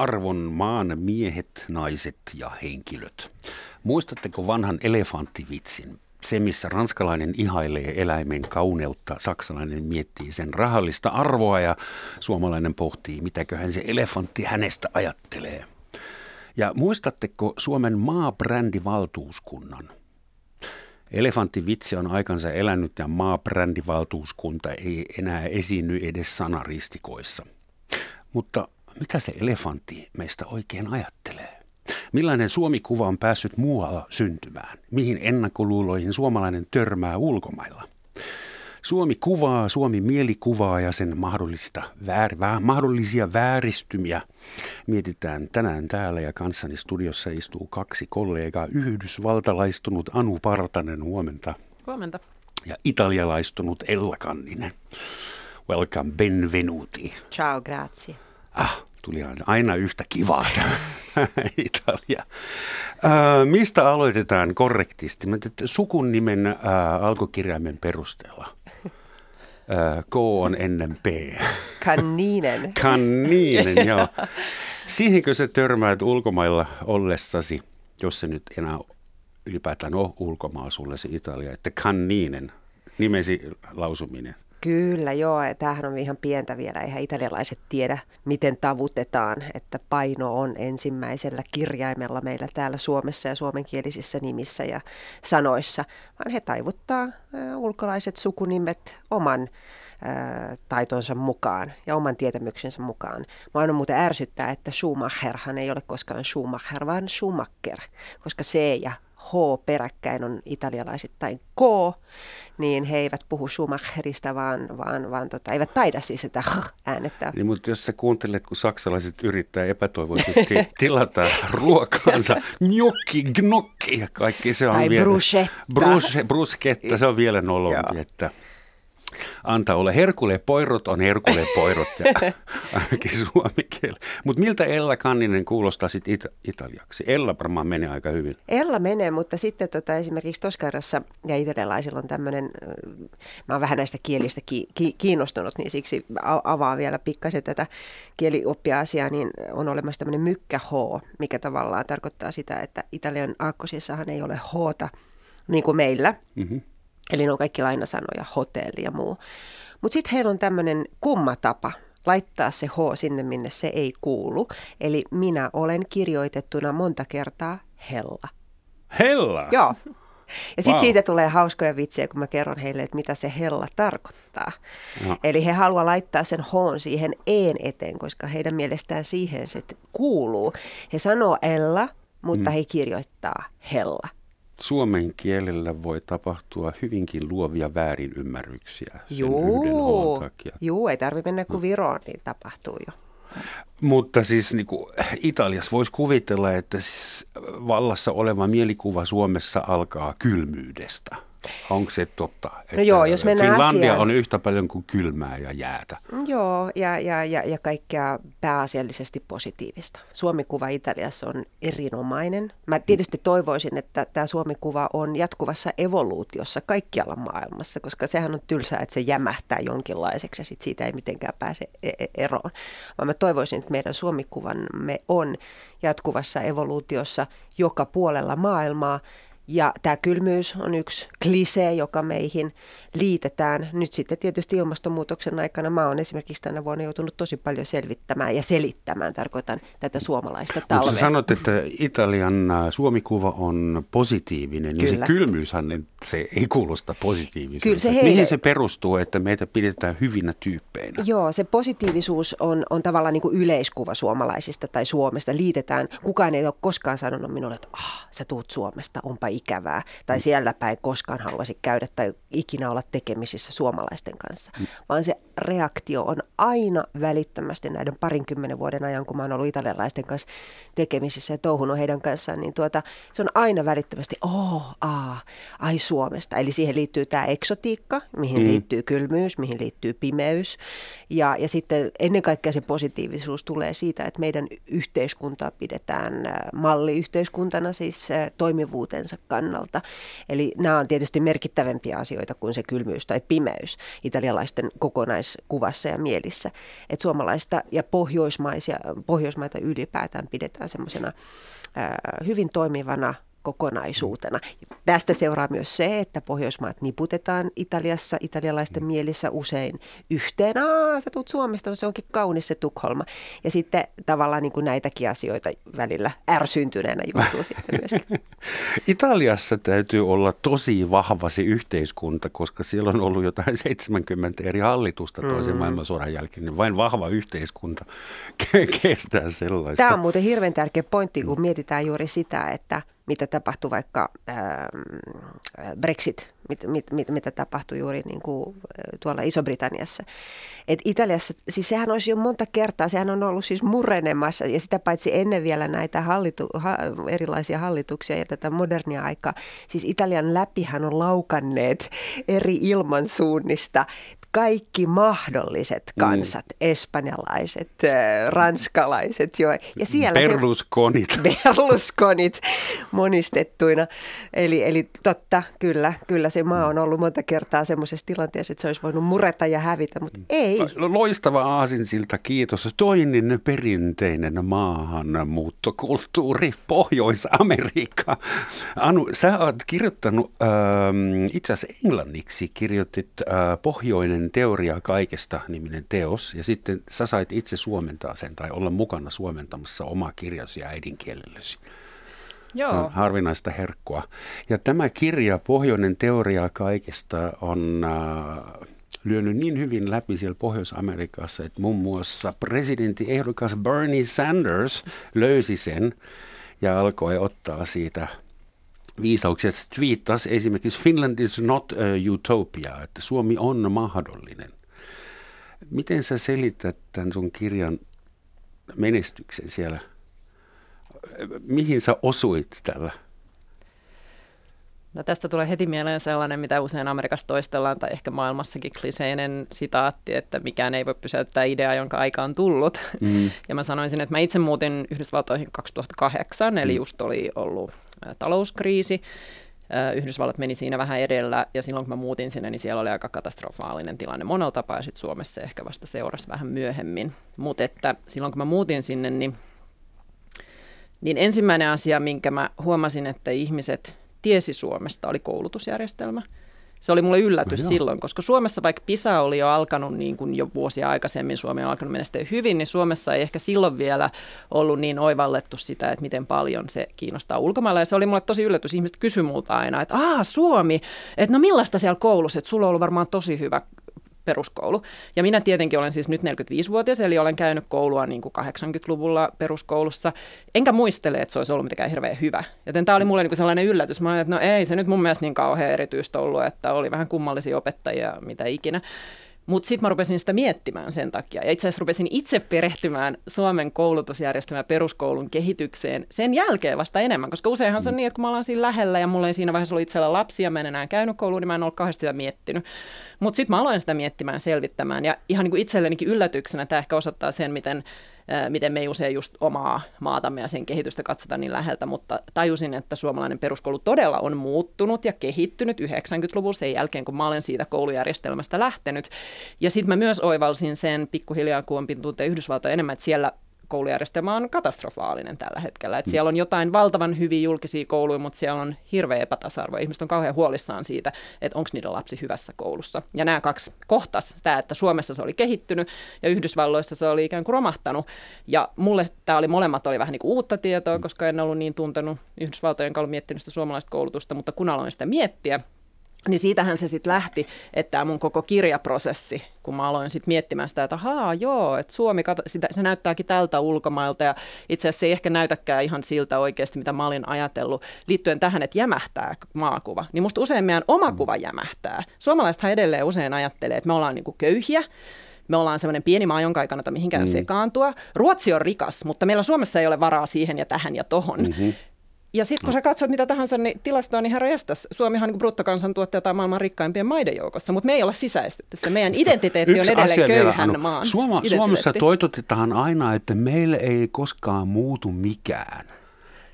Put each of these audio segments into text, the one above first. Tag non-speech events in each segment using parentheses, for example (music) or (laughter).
arvon maan miehet, naiset ja henkilöt. Muistatteko vanhan elefanttivitsin? Se, missä ranskalainen ihailee eläimen kauneutta, saksalainen miettii sen rahallista arvoa ja suomalainen pohtii, mitäköhän se elefantti hänestä ajattelee. Ja muistatteko Suomen maabrändivaltuuskunnan? Elefanttivitsi on aikansa elänyt ja maabrändivaltuuskunta ei enää esiinny edes sanaristikoissa. Mutta mitä se elefantti meistä oikein ajattelee? Millainen Suomi-kuva on päässyt muualla syntymään? Mihin ennakkoluuloihin suomalainen törmää ulkomailla? Suomi kuvaa, Suomi mielikuvaa ja sen mahdollista väär, vä, mahdollisia vääristymiä mietitään tänään täällä ja kanssani studiossa istuu kaksi kollegaa. Yhdysvaltalaistunut Anu Partanen, huomenta. Huomenta. Ja italialaistunut Ella Kanninen. Welcome, benvenuti. Ciao, grazie. Ah, tuli aina yhtä kivaa (laughs) Italia. Äh, mistä aloitetaan korrektisti? Mä teet sukun nimen äh, alkukirjaimen perusteella. Äh, K on ennen P. Kanninen. (laughs) Kanninen, joo. Siihenkö sä törmäät ulkomailla ollessasi, jos se nyt enää ylipäätään on ulkomaa sulle se Italia, että kanninen, nimesi lausuminen? Kyllä, joo. Tämähän on ihan pientä vielä. Eihän italialaiset tiedä, miten tavutetaan, että paino on ensimmäisellä kirjaimella meillä täällä Suomessa ja suomenkielisissä nimissä ja sanoissa, vaan he taivuttaa ulkolaiset sukunimet oman taitonsa mukaan ja oman tietämyksensä mukaan. Mä aina muuten ärsyttää, että Schumacherhan ei ole koskaan Schumacher, vaan Schumacher, koska C ja H peräkkäin on italialaisittain K, niin he eivät puhu Schumacherista, vaan, vaan, vaan tota, eivät taida siis sitä äänettä. Niin, mutta jos sä kuuntelet, kun saksalaiset yrittää epätoivoisesti (laughs) tilata ruokaansa, gnocchi, gnocchi ja kaikki se on tai vielä... bruschetta. Brusch, bruschetta, se on vielä nolompi, että anta ole. Herkule poirot on herkule poirot ja (laughs) ainakin suomi kieli. Mutta miltä Ella Kanninen kuulostaa sitten it- italiaksi? Ella varmaan menee aika hyvin. Ella menee, mutta sitten tota, esimerkiksi Toskarassa ja italialaisilla on tämmöinen, mä oon vähän näistä kielistä ki- ki- kiinnostunut, niin siksi avaan vielä pikkasen tätä kielioppia-asiaa, niin on olemassa tämmöinen mykkä H, mikä tavallaan tarkoittaa sitä, että Italian aakkosissahan ei ole Hta, niin kuin meillä. Mm-hmm Eli ne on kaikki lainasanoja, hotelli ja muu. Mutta sitten heillä on tämmöinen kumma tapa laittaa se H sinne, minne se ei kuulu. Eli minä olen kirjoitettuna monta kertaa hella. Hella? Joo. Ja sitten wow. siitä tulee hauskoja vitsejä, kun mä kerron heille, että mitä se hella tarkoittaa. No. Eli he haluaa laittaa sen H siihen een eteen, koska heidän mielestään siihen se kuuluu. He sanoo ella, mutta mm. he kirjoittaa hella suomen kielellä voi tapahtua hyvinkin luovia väärinymmärryksiä Juu, sen yhden takia. Juu, ei tarvitse mennä kuin Viroon, niin tapahtuu jo. Mutta siis niin kuin Italiassa voisi kuvitella, että vallassa oleva mielikuva Suomessa alkaa kylmyydestä. Onko se totta? No joo, jos mennään Finlandia asiaan. on yhtä paljon kuin kylmää ja jäätä. Joo, ja, ja, ja, ja kaikkea pääasiallisesti positiivista. Suomikuva Italiassa on erinomainen. Mä tietysti toivoisin, että tämä Suomikuva on jatkuvassa evoluutiossa kaikkialla maailmassa, koska sehän on tylsää, että se jämähtää jonkinlaiseksi ja sit siitä ei mitenkään pääse e-, e-, eroon. Vaan mä toivoisin, että meidän Suomikuvamme on jatkuvassa evoluutiossa joka puolella maailmaa ja tämä kylmyys on yksi klisee, joka meihin liitetään. Nyt sitten tietysti ilmastonmuutoksen aikana mä oon esimerkiksi tänä vuonna joutunut tosi paljon selvittämään ja selittämään, tarkoitan tätä suomalaista talvea. Mutta sanot, että Italian äh, suomikuva on positiivinen, niin Kyllä. se kylmyyshän se ei kuulosta positiivisesti. Kyllä se heille... Mihin se perustuu, että meitä pidetään hyvinä tyyppeinä? Joo, se positiivisuus on, on tavallaan niin kuin yleiskuva suomalaisista tai Suomesta. Liitetään, kukaan ei ole koskaan sanonut minulle, että ah, sä tuut Suomesta, onpa ikävää. Tai mm. siellä päin koskaan haluaisi käydä tai ikinä olla tekemisissä suomalaisten kanssa. Mm. Vaan se reaktio on aina välittömästi näiden parinkymmenen vuoden ajan, kun mä oon ollut italialaisten kanssa tekemisissä ja touhunut heidän kanssaan, niin tuota, se on aina välittömästi, oh, aa, ai Suomesta. Eli siihen liittyy tämä eksotiikka, mihin mm. liittyy kylmyys, mihin liittyy pimeys. Ja, ja sitten ennen kaikkea se positiivisuus tulee siitä, että meidän yhteiskuntaa pidetään äh, malliyhteiskuntana siis äh, toimivuutensa kannalta. Eli nämä on tietysti merkittävämpiä asioita kuin se kylmyys tai pimeys italialaisten kokonais yleiskuvassa ja mielissä. Että suomalaista ja pohjoismaisia, pohjoismaita ylipäätään pidetään semmoisena hyvin toimivana kokonaisuutena. Tästä seuraa myös se, että Pohjoismaat niputetaan Italiassa, italialaisten mielissä usein yhteen. Aa, sä tulet Suomesta, no se onkin kaunis se Tukholma. Ja sitten tavallaan niin kuin näitäkin asioita välillä ärsyntyneenä joutuu sitten myöskin. (laughs) Italiassa täytyy olla tosi vahva se yhteiskunta, koska siellä on ollut jotain (laughs) 70 eri hallitusta toisen mm. maailmansodan jälkeen. Niin vain vahva yhteiskunta kestää sellaista. Tämä on muuten hirveän tärkeä pointti, kun mietitään juuri sitä, että – mitä tapahtui vaikka ää, Brexit, mit, mit, mit, mitä tapahtui juuri niin kuin tuolla Iso-Britanniassa. Et Italiassa, siis sehän olisi jo monta kertaa, sehän on ollut siis murenemassa ja sitä paitsi ennen vielä näitä hallitu, ha, erilaisia hallituksia ja tätä modernia aikaa. Siis Italian läpihän on laukanneet eri ilmansuunnista kaikki mahdolliset mm. kansat, mm. espanjalaiset, ranskalaiset jo. Ja siellä Berlusconit. Se, (laughs) Berlusconit monistettuina. Eli, eli totta, kyllä, kyllä se maa on ollut monta kertaa semmoisessa tilanteessa, että se olisi voinut mureta ja hävitä, mutta mm. ei. Loistava aasinsilta, kiitos. Toinen perinteinen maahanmuuttokulttuuri, Pohjois-Amerikka. Anu, sä oot kirjoittanut äh, itse asiassa englanniksi, kirjoitit äh, Pohjoinen Suomen teoria kaikesta niminen teos, ja sitten sä sait itse suomentaa sen tai olla mukana suomentamassa omaa kirjasi ja äidinkielellesi. Joo. Harvinaista herkkua. Ja tämä kirja, Pohjoinen teoria kaikesta, on äh, lyönyt niin hyvin läpi siellä Pohjois-Amerikassa, että muun muassa presidenttiehdokas Bernie Sanders löysi sen ja alkoi ottaa siitä viisauksia. Twiittasi esimerkiksi Finland is not a utopia, että Suomi on mahdollinen. Miten sä selität tämän sun kirjan menestyksen siellä? Mihin sä osuit tällä No tästä tulee heti mieleen sellainen, mitä usein Amerikassa toistellaan, tai ehkä maailmassakin kliseinen sitaatti, että mikään ei voi pysäyttää ideaa, jonka aika on tullut. Mm. Ja mä sanoisin, että mä itse muutin Yhdysvaltoihin 2008, eli mm. just oli ollut talouskriisi. Yhdysvallat meni siinä vähän edellä, ja silloin kun mä muutin sinne, niin siellä oli aika katastrofaalinen tilanne monella tapaa, ja sitten Suomessa ehkä vasta seurasi vähän myöhemmin. Mutta että silloin kun mä muutin sinne, niin, niin ensimmäinen asia, minkä mä huomasin, että ihmiset tiesi Suomesta, oli koulutusjärjestelmä. Se oli mulle yllätys no, silloin, koska Suomessa vaikka PISA oli jo alkanut niin kuin jo vuosia aikaisemmin, Suomi on alkanut menestyä hyvin, niin Suomessa ei ehkä silloin vielä ollut niin oivallettu sitä, että miten paljon se kiinnostaa ulkomailla. Ja se oli mulle tosi yllätys. Ihmiset kysyi multa aina, että aah Suomi, että no millaista siellä koulussa, että sulla on ollut varmaan tosi hyvä peruskoulu. Ja minä tietenkin olen siis nyt 45-vuotias, eli olen käynyt koulua niin kuin 80-luvulla peruskoulussa. Enkä muistele, että se olisi ollut mitenkään hirveän hyvä. Joten tämä oli mulle niin kuin sellainen yllätys. Mä olin, että no ei se nyt mun mielestä niin kauhean erityistä ollut, että oli vähän kummallisia opettajia, mitä ikinä. Mutta sitten mä rupesin sitä miettimään sen takia. Ja itse asiassa rupesin itse perehtymään Suomen koulutusjärjestelmän peruskoulun kehitykseen sen jälkeen vasta enemmän. Koska useinhan se on mm. niin, että kun mä ollaan siinä lähellä ja mulla ei siinä vaiheessa ollut itsellä lapsia, mä en enää käynyt kouluun, niin mä en ollut kauheasti sitä miettinyt. Mutta sitten mä aloin sitä miettimään, selvittämään. Ja ihan niin kuin itsellenikin yllätyksenä tämä ehkä osoittaa sen, miten miten me ei usein just omaa maatamme ja sen kehitystä katsota niin läheltä, mutta tajusin, että suomalainen peruskoulu todella on muuttunut ja kehittynyt 90-luvulla sen jälkeen, kun mä olen siitä koulujärjestelmästä lähtenyt. Ja sitten mä myös oivalsin sen pikkuhiljaa, kun opin tuntea Yhdysvaltoja enemmän, että siellä koulujärjestelmä on katastrofaalinen tällä hetkellä. Et siellä on jotain valtavan hyviä julkisia kouluja, mutta siellä on hirveä epätasa-arvo. Ihmiset on kauhean huolissaan siitä, että onko niiden lapsi hyvässä koulussa. Ja nämä kaksi kohtas, tämä, että Suomessa se oli kehittynyt ja Yhdysvalloissa se oli ikään kuin romahtanut. Ja mulle tämä oli molemmat oli vähän niin kuin uutta tietoa, koska en ollut niin tuntenut Yhdysvaltojen kautta miettinyt sitä suomalaista koulutusta, mutta kun aloin sitä miettiä, niin siitähän se sitten lähti, että tämä mun koko kirjaprosessi, kun mä aloin sitten miettimään sitä, että ahaa, joo, että Suomi, sitä, se näyttääkin tältä ulkomailta ja itse asiassa se ei ehkä näytäkään ihan siltä oikeasti, mitä mä olin ajatellut liittyen tähän, että jämähtää maakuva. Niin musta usein meidän oma kuva jämähtää. Suomalaisethan edelleen usein ajattelee, että me ollaan niinku köyhiä, me ollaan semmoinen pieni maa, jonka ei kannata mihinkään mm. sekaantua. Ruotsi on rikas, mutta meillä Suomessa ei ole varaa siihen ja tähän ja tohon. Mm-hmm. Ja sitten kun sä katsot mitä tahansa niin tilastoa, niin herra jästäs, Suomihan niin bruttokansantuottaja tai maailman rikkaimpien maiden joukossa, mutta me ei olla sisäistetty sitä. Meidän identiteetti on edelleen köyhän vielä, maan Suoma, Suomessa toitotetaan aina, että meille ei koskaan muutu mikään.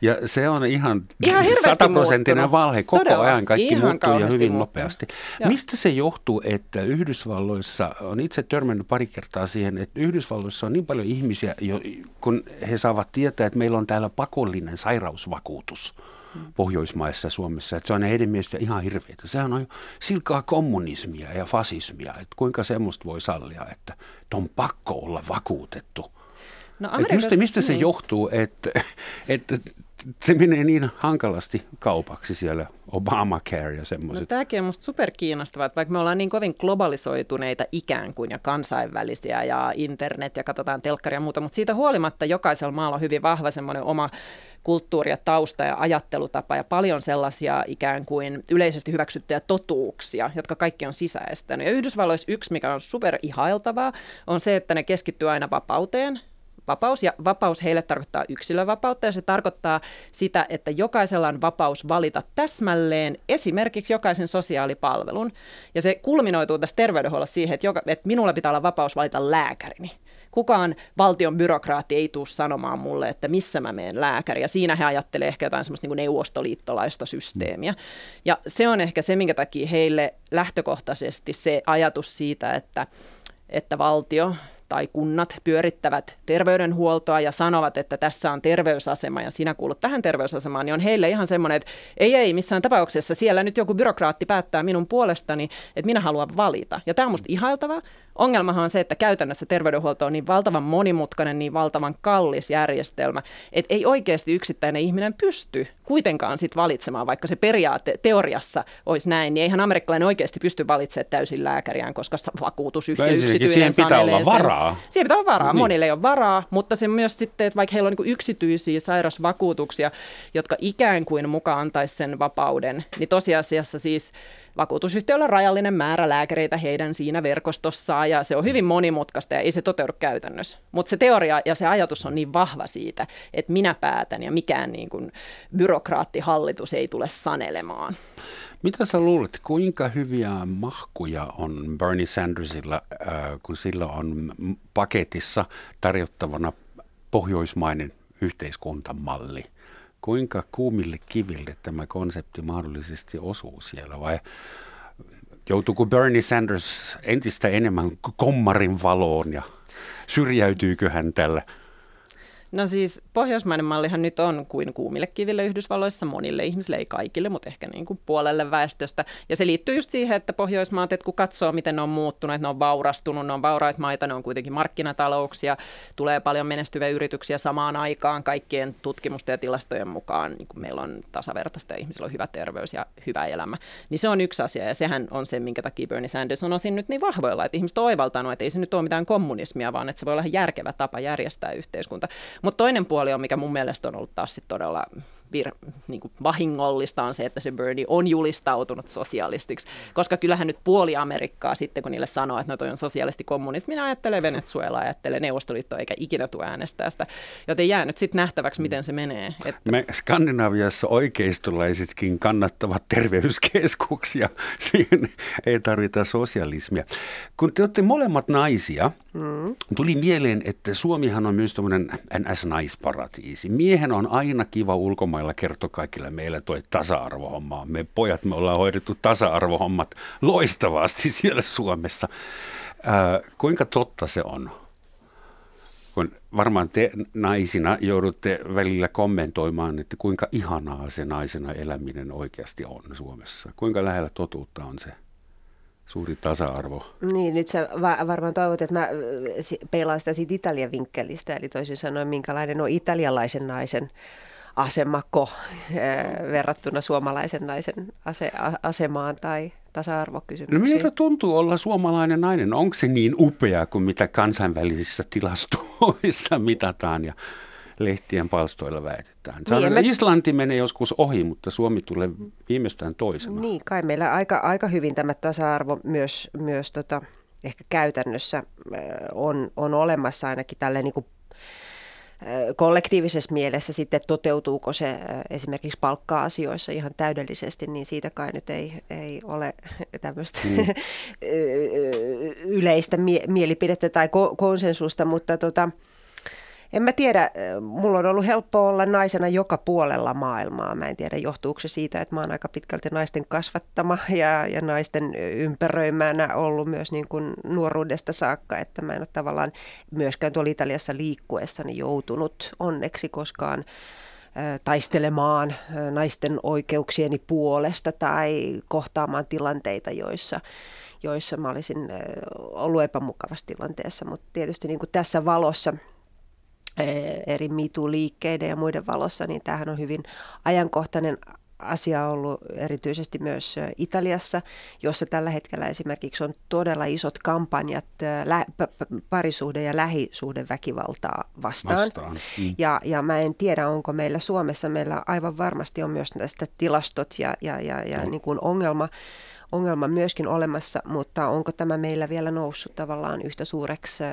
Ja se on ihan, ihan sataprosenttinen valhe. Koko Todella, ajan kaikki ihan muuttuu ja hyvin muuttuu. nopeasti. Joo. Mistä se johtuu, että Yhdysvalloissa, on itse törmännyt pari kertaa siihen, että Yhdysvalloissa on niin paljon ihmisiä, jo, kun he saavat tietää, että meillä on täällä pakollinen sairausvakuutus. Pohjoismaissa ja Suomessa, että se on heidän mielestä ihan hirveätä. Sehän on jo silkaa kommunismia ja fasismia, että kuinka semmoista voi sallia, että on pakko olla vakuutettu. No, Et mistä, mistä se niin. johtuu, että, (laughs) että se menee niin hankalasti kaupaksi siellä Obamacare ja No, semmoiset? tämäkin on minusta superkiinnostavaa, että vaikka me ollaan niin kovin globalisoituneita ikään kuin ja kansainvälisiä ja internet ja katsotaan telkkaria ja muuta, mutta siitä huolimatta jokaisella maalla on hyvin vahva semmoinen oma kulttuuri ja tausta ja ajattelutapa ja paljon sellaisia ikään kuin yleisesti hyväksyttyjä totuuksia, jotka kaikki on sisäistänyt. Ja Yhdysvalloissa yksi, mikä on super ihailtavaa, on se, että ne keskittyy aina vapauteen, vapaus, ja vapaus heille tarkoittaa yksilövapautta, ja se tarkoittaa sitä, että jokaisella on vapaus valita täsmälleen esimerkiksi jokaisen sosiaalipalvelun, ja se kulminoituu tässä terveydenhuollossa siihen, että, joka, että minulla pitää olla vapaus valita lääkärini. Kukaan valtion byrokraatti ei tule sanomaan mulle, että missä mä menen lääkäri. Ja siinä he ajattelee ehkä jotain semmoista niin neuvostoliittolaista systeemiä. Ja se on ehkä se, minkä takia heille lähtökohtaisesti se ajatus siitä, että, että valtio tai kunnat pyörittävät terveydenhuoltoa ja sanovat, että tässä on terveysasema ja sinä kuulut tähän terveysasemaan, niin on heille ihan semmoinen, että ei, ei, missään tapauksessa siellä nyt joku byrokraatti päättää minun puolestani, että minä haluan valita. Ja tämä on musta ihailtava. Ongelmahan on se, että käytännössä terveydenhuolto on niin valtavan monimutkainen, niin valtavan kallis järjestelmä, että ei oikeasti yksittäinen ihminen pysty kuitenkaan sit valitsemaan, vaikka se periaate teoriassa olisi näin, niin eihän amerikkalainen oikeasti pysty valitsemaan täysin lääkäriään, koska vakuutusyhtiö Ensinnäkin yksityinen siihen pitää olla sen. varaa. Siihen pitää olla varaa. Niin. Monille ei ole varaa, mutta se myös sitten, että vaikka heillä on niin yksityisiä sairausvakuutuksia, jotka ikään kuin mukaan antaisi sen vapauden, niin tosiasiassa siis vakuutusyhtiöllä on rajallinen määrä lääkäreitä heidän siinä verkostossaan ja se on hyvin monimutkaista ja ei se toteudu käytännössä. Mutta se teoria ja se ajatus on niin vahva siitä, että minä päätän ja mikään niin kuin byrokraattihallitus ei tule sanelemaan. Mitä sä luulet, kuinka hyviä mahkuja on Bernie Sandersilla, äh, kun sillä on paketissa tarjottavana pohjoismainen yhteiskuntamalli? Kuinka kuumille kiville tämä konsepti mahdollisesti osuu siellä vai joutuuko Bernie Sanders entistä enemmän kommarin valoon ja syrjäytyykö hän tällä? No siis pohjoismainen mallihan nyt on kuin kuumille kiville Yhdysvalloissa monille ihmisille, ei kaikille, mutta ehkä niin kuin puolelle väestöstä. Ja se liittyy just siihen, että Pohjoismaat, että kun katsoo, miten ne on muuttunut, ne on vaurastunut, ne on vauraita maita, ne on kuitenkin markkinatalouksia, tulee paljon menestyviä yrityksiä samaan aikaan kaikkien tutkimusten ja tilastojen mukaan. Niin kuin meillä on tasavertaista ja ihmisillä on hyvä terveys ja hyvä elämä. Niin se on yksi asia ja sehän on se, minkä takia Bernie Sanders on osin nyt niin vahvoilla, että ihmiset on oivaltanut, että ei se nyt ole mitään kommunismia, vaan että se voi olla järkevä tapa järjestää yhteiskunta. Mutta toinen puoli on, mikä mun mielestä on ollut taas sit todella vir- niin kuin vahingollista, on se, että se Bernie on julistautunut sosialistiksi. Koska kyllähän nyt puoli Amerikkaa sitten, kun niille sanoo, että no toi on sosialisti kommunismi, minä ajattelen Venezuela, ajattelen Neuvostoliittoa, eikä ikinä tule äänestää sitä. Joten jää nyt sitten nähtäväksi, miten se menee. Että Me Skandinaviassa oikeistolaisetkin kannattavat terveyskeskuksia. (laughs) Siihen ei tarvita sosialismia. Kun te olette molemmat naisia, mm. tuli mieleen, että Suomihan on myös tämmöinen NS-naisparatiisi. Miehen on aina kiva ulkomailla kertoa kaikille meille toi tasa-arvohomma. Me pojat, me ollaan hoidettu tasa-arvohommat loistavasti siellä Suomessa. Ää, kuinka totta se on? kun varmaan te naisina joudutte välillä kommentoimaan, että kuinka ihanaa se naisena eläminen oikeasti on Suomessa. Kuinka lähellä totuutta on se suuri tasa-arvo. Niin, nyt sä va- varmaan toivot, että mä äh, peilaan sitä siitä Italian vinkkelistä, eli toisin sanoen, minkälainen on italialaisen naisen asemako äh, verrattuna suomalaisen naisen ase- asemaan tai No tasa-arvokysymyksiin. miltä tuntuu olla suomalainen nainen? Onko se niin upea kuin mitä kansainvälisissä tilastoissa mitataan ja lehtien palstoilla väitetään? Niin, mä- Islanti menee joskus ohi, mutta Suomi tulee viimeistään toisena. Niin, kai meillä aika, aika hyvin tämä tasa-arvo myös, myös tota, ehkä käytännössä äh, on, on olemassa ainakin tällä niin kuin äh, kollektiivisessa mielessä sitten toteutuuko se äh, esimerkiksi palkka-asioissa ihan täydellisesti, niin siitä kai nyt ei, ei ole (laughs) tämmöistä mm. (laughs) yleistä mie- mielipidettä tai ko- konsensusta, mutta tota, En mä tiedä, mulla on ollut helppo olla naisena joka puolella maailmaa. Mä en tiedä, johtuuko se siitä, että mä oon aika pitkälti naisten kasvattama ja, ja naisten ympäröimänä ollut myös niin kuin nuoruudesta saakka, että mä en ole tavallaan myöskään tuolla Italiassa liikkuessani joutunut onneksi koskaan taistelemaan naisten oikeuksieni puolesta tai kohtaamaan tilanteita, joissa, joissa mä olisin ollut epämukavassa tilanteessa. Mutta tietysti niin kuin tässä valossa – eri mitu-liikkeiden ja muiden valossa, niin tämähän on hyvin ajankohtainen asia ollut erityisesti myös Italiassa, jossa tällä hetkellä esimerkiksi on todella isot kampanjat lä- parisuhde- ja lähisuhdeväkivaltaa vastaan. vastaan. Mm. Ja, ja mä en tiedä, onko meillä Suomessa, meillä aivan varmasti on myös näistä tilastot ja, ja, ja, ja no. niin kuin ongelma, ongelma myöskin olemassa, mutta onko tämä meillä vielä noussut tavallaan yhtä suureksi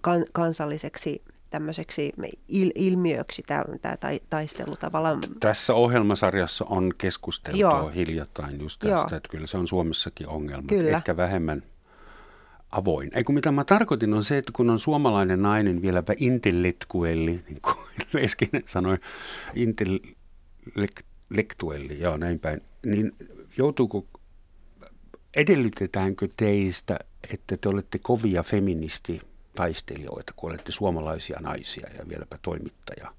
kan- kansalliseksi tämmöiseksi il- ilmiöksi tämä, tämä taistelu tavallaan. Tässä ohjelmasarjassa on keskusteltu Joo. hiljattain just tästä, Joo. että kyllä se on Suomessakin ongelma, kyllä. ehkä vähemmän avoin. Ei kun mitä mä tarkoitin on se, että kun on suomalainen nainen vieläpä intellektuelli, (laughs) niin kuin Leskinen sanoi, intellektuelli, joo näin päin, niin joutuuko, edellytetäänkö teistä, että te olette kovia feministi taistelijoita, kun olette suomalaisia naisia ja vieläpä toimittaja?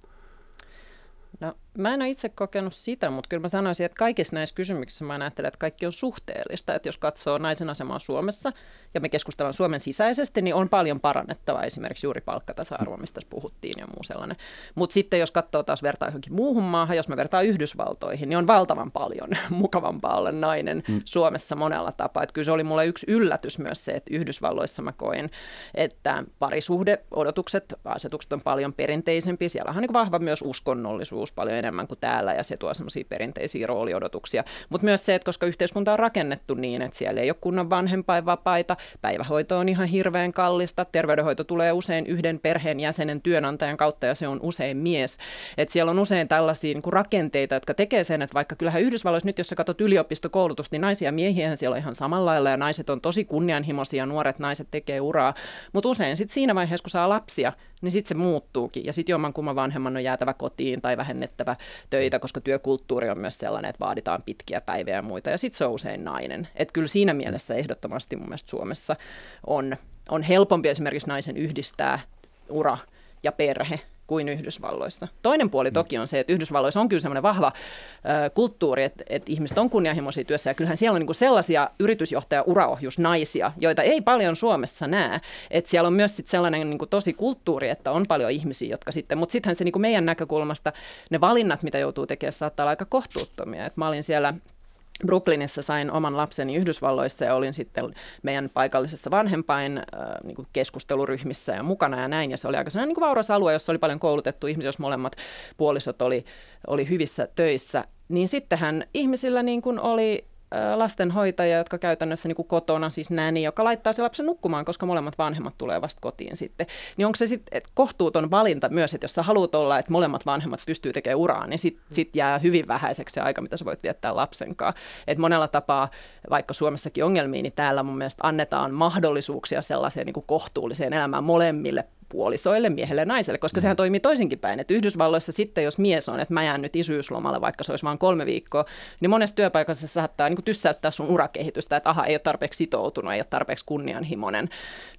No, mä en ole itse kokenut sitä, mutta kyllä mä sanoisin, että kaikissa näissä kysymyksissä mä ajattelen, että kaikki on suhteellista. Että jos katsoo naisen asemaa Suomessa ja me keskustellaan Suomen sisäisesti, niin on paljon parannettavaa esimerkiksi juuri palkkatasa-arvo, mistä puhuttiin ja muu sellainen. Mutta sitten jos katsoo taas vertaa johonkin muuhun maahan, jos mä vertaan Yhdysvaltoihin, niin on valtavan paljon (laughs) mukavampaa olla nainen hmm. Suomessa monella tapaa. Että kyllä se oli mulle yksi yllätys myös se, että Yhdysvalloissa mä koin, että parisuhdeodotukset, asetukset on paljon perinteisempiä. Siellä on niin vahva myös uskonnollisuus paljon enemmän kuin täällä ja se tuo semmoisia perinteisiä rooliodotuksia. Mutta myös se, että koska yhteiskunta on rakennettu niin, että siellä ei ole kunnon vanhempainvapaita, päivähoito on ihan hirveän kallista, terveydenhoito tulee usein yhden perheen jäsenen työnantajan kautta ja se on usein mies. Että siellä on usein tällaisia niin kuin rakenteita, jotka tekee sen, että vaikka kyllähän Yhdysvalloissa nyt, jos sä katsot yliopistokoulutusta, niin naisia ja miehiä siellä on ihan samalla lailla ja naiset on tosi kunnianhimoisia, nuoret naiset tekee uraa, mutta usein sitten siinä vaiheessa, kun saa lapsia, niin sitten se muuttuukin. Ja sitten jommankumman vanhemman on jäätävä kotiin tai vähennettävä töitä, koska työkulttuuri on myös sellainen, että vaaditaan pitkiä päiviä ja muita. Ja sitten se on usein nainen. Että kyllä siinä mielessä ehdottomasti mun mielestä Suomessa on, on helpompi esimerkiksi naisen yhdistää ura ja perhe kuin Yhdysvalloissa. Toinen puoli mm. toki on se, että Yhdysvalloissa on kyllä semmoinen vahva äh, kulttuuri, että, että ihmiset on kunnianhimoisia työssä ja kyllähän siellä on niin sellaisia yritysjohtaja uraohjusnaisia, joita ei paljon Suomessa näe. Että siellä on myös sit sellainen niin tosi kulttuuri, että on paljon ihmisiä, jotka sitten, mutta sittenhän se niin meidän näkökulmasta ne valinnat, mitä joutuu tekemään, saattaa olla aika kohtuuttomia. Et mä olin siellä Brooklynissa sain oman lapseni Yhdysvalloissa ja olin sitten meidän paikallisessa vanhempain äh, niin kuin keskusteluryhmissä ja mukana ja näin. Ja se oli aika sellainen niin vauras alue, jossa oli paljon koulutettu ihmisiä, jos molemmat puolisot oli, oli hyvissä töissä. Niin sittenhän ihmisillä niin kuin oli lastenhoitaja, jotka käytännössä niin kuin kotona, siis näni, joka laittaa se lapsen nukkumaan, koska molemmat vanhemmat tulee vasta kotiin sitten. Niin onko se sitten kohtuuton valinta myös, että jos sä haluat olla, että molemmat vanhemmat pystyy tekemään uraa, niin sitten sit jää hyvin vähäiseksi se aika, mitä sä voit viettää lapsen kanssa. Et monella tapaa, vaikka Suomessakin ongelmiin, niin täällä mun mielestä annetaan mahdollisuuksia sellaiseen niin kuin kohtuulliseen elämään molemmille puolisoille, miehelle ja naiselle, koska mm. sehän toimii toisinkin päin. Että Yhdysvalloissa sitten, jos mies on, että mä jään nyt isyyslomalle, vaikka se olisi vain kolme viikkoa, niin monessa työpaikassa se saattaa niin tyssäyttää sun urakehitystä, että aha, ei ole tarpeeksi sitoutunut, ei ole tarpeeksi kunnianhimoinen.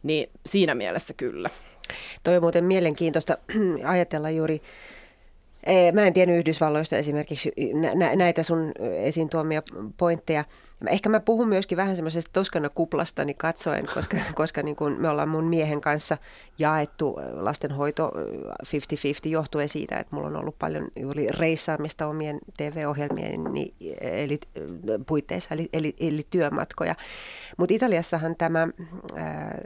Niin siinä mielessä kyllä. Toi on muuten mielenkiintoista (clears throat) ajatella juuri Mä en tiennyt Yhdysvalloista esimerkiksi näitä sun esiin tuomia pointteja. Ehkä mä puhun myöskin vähän semmoisesta toskana kuplastani katsoen, koska, (laughs) koska niin kun me ollaan mun miehen kanssa jaettu lastenhoito 50-50 johtuen siitä, että mulla on ollut paljon juuri reissaamista omien TV-ohjelmien niin, eli, puitteissa, eli, eli, eli työmatkoja. Mutta Italiassahan tämä ää,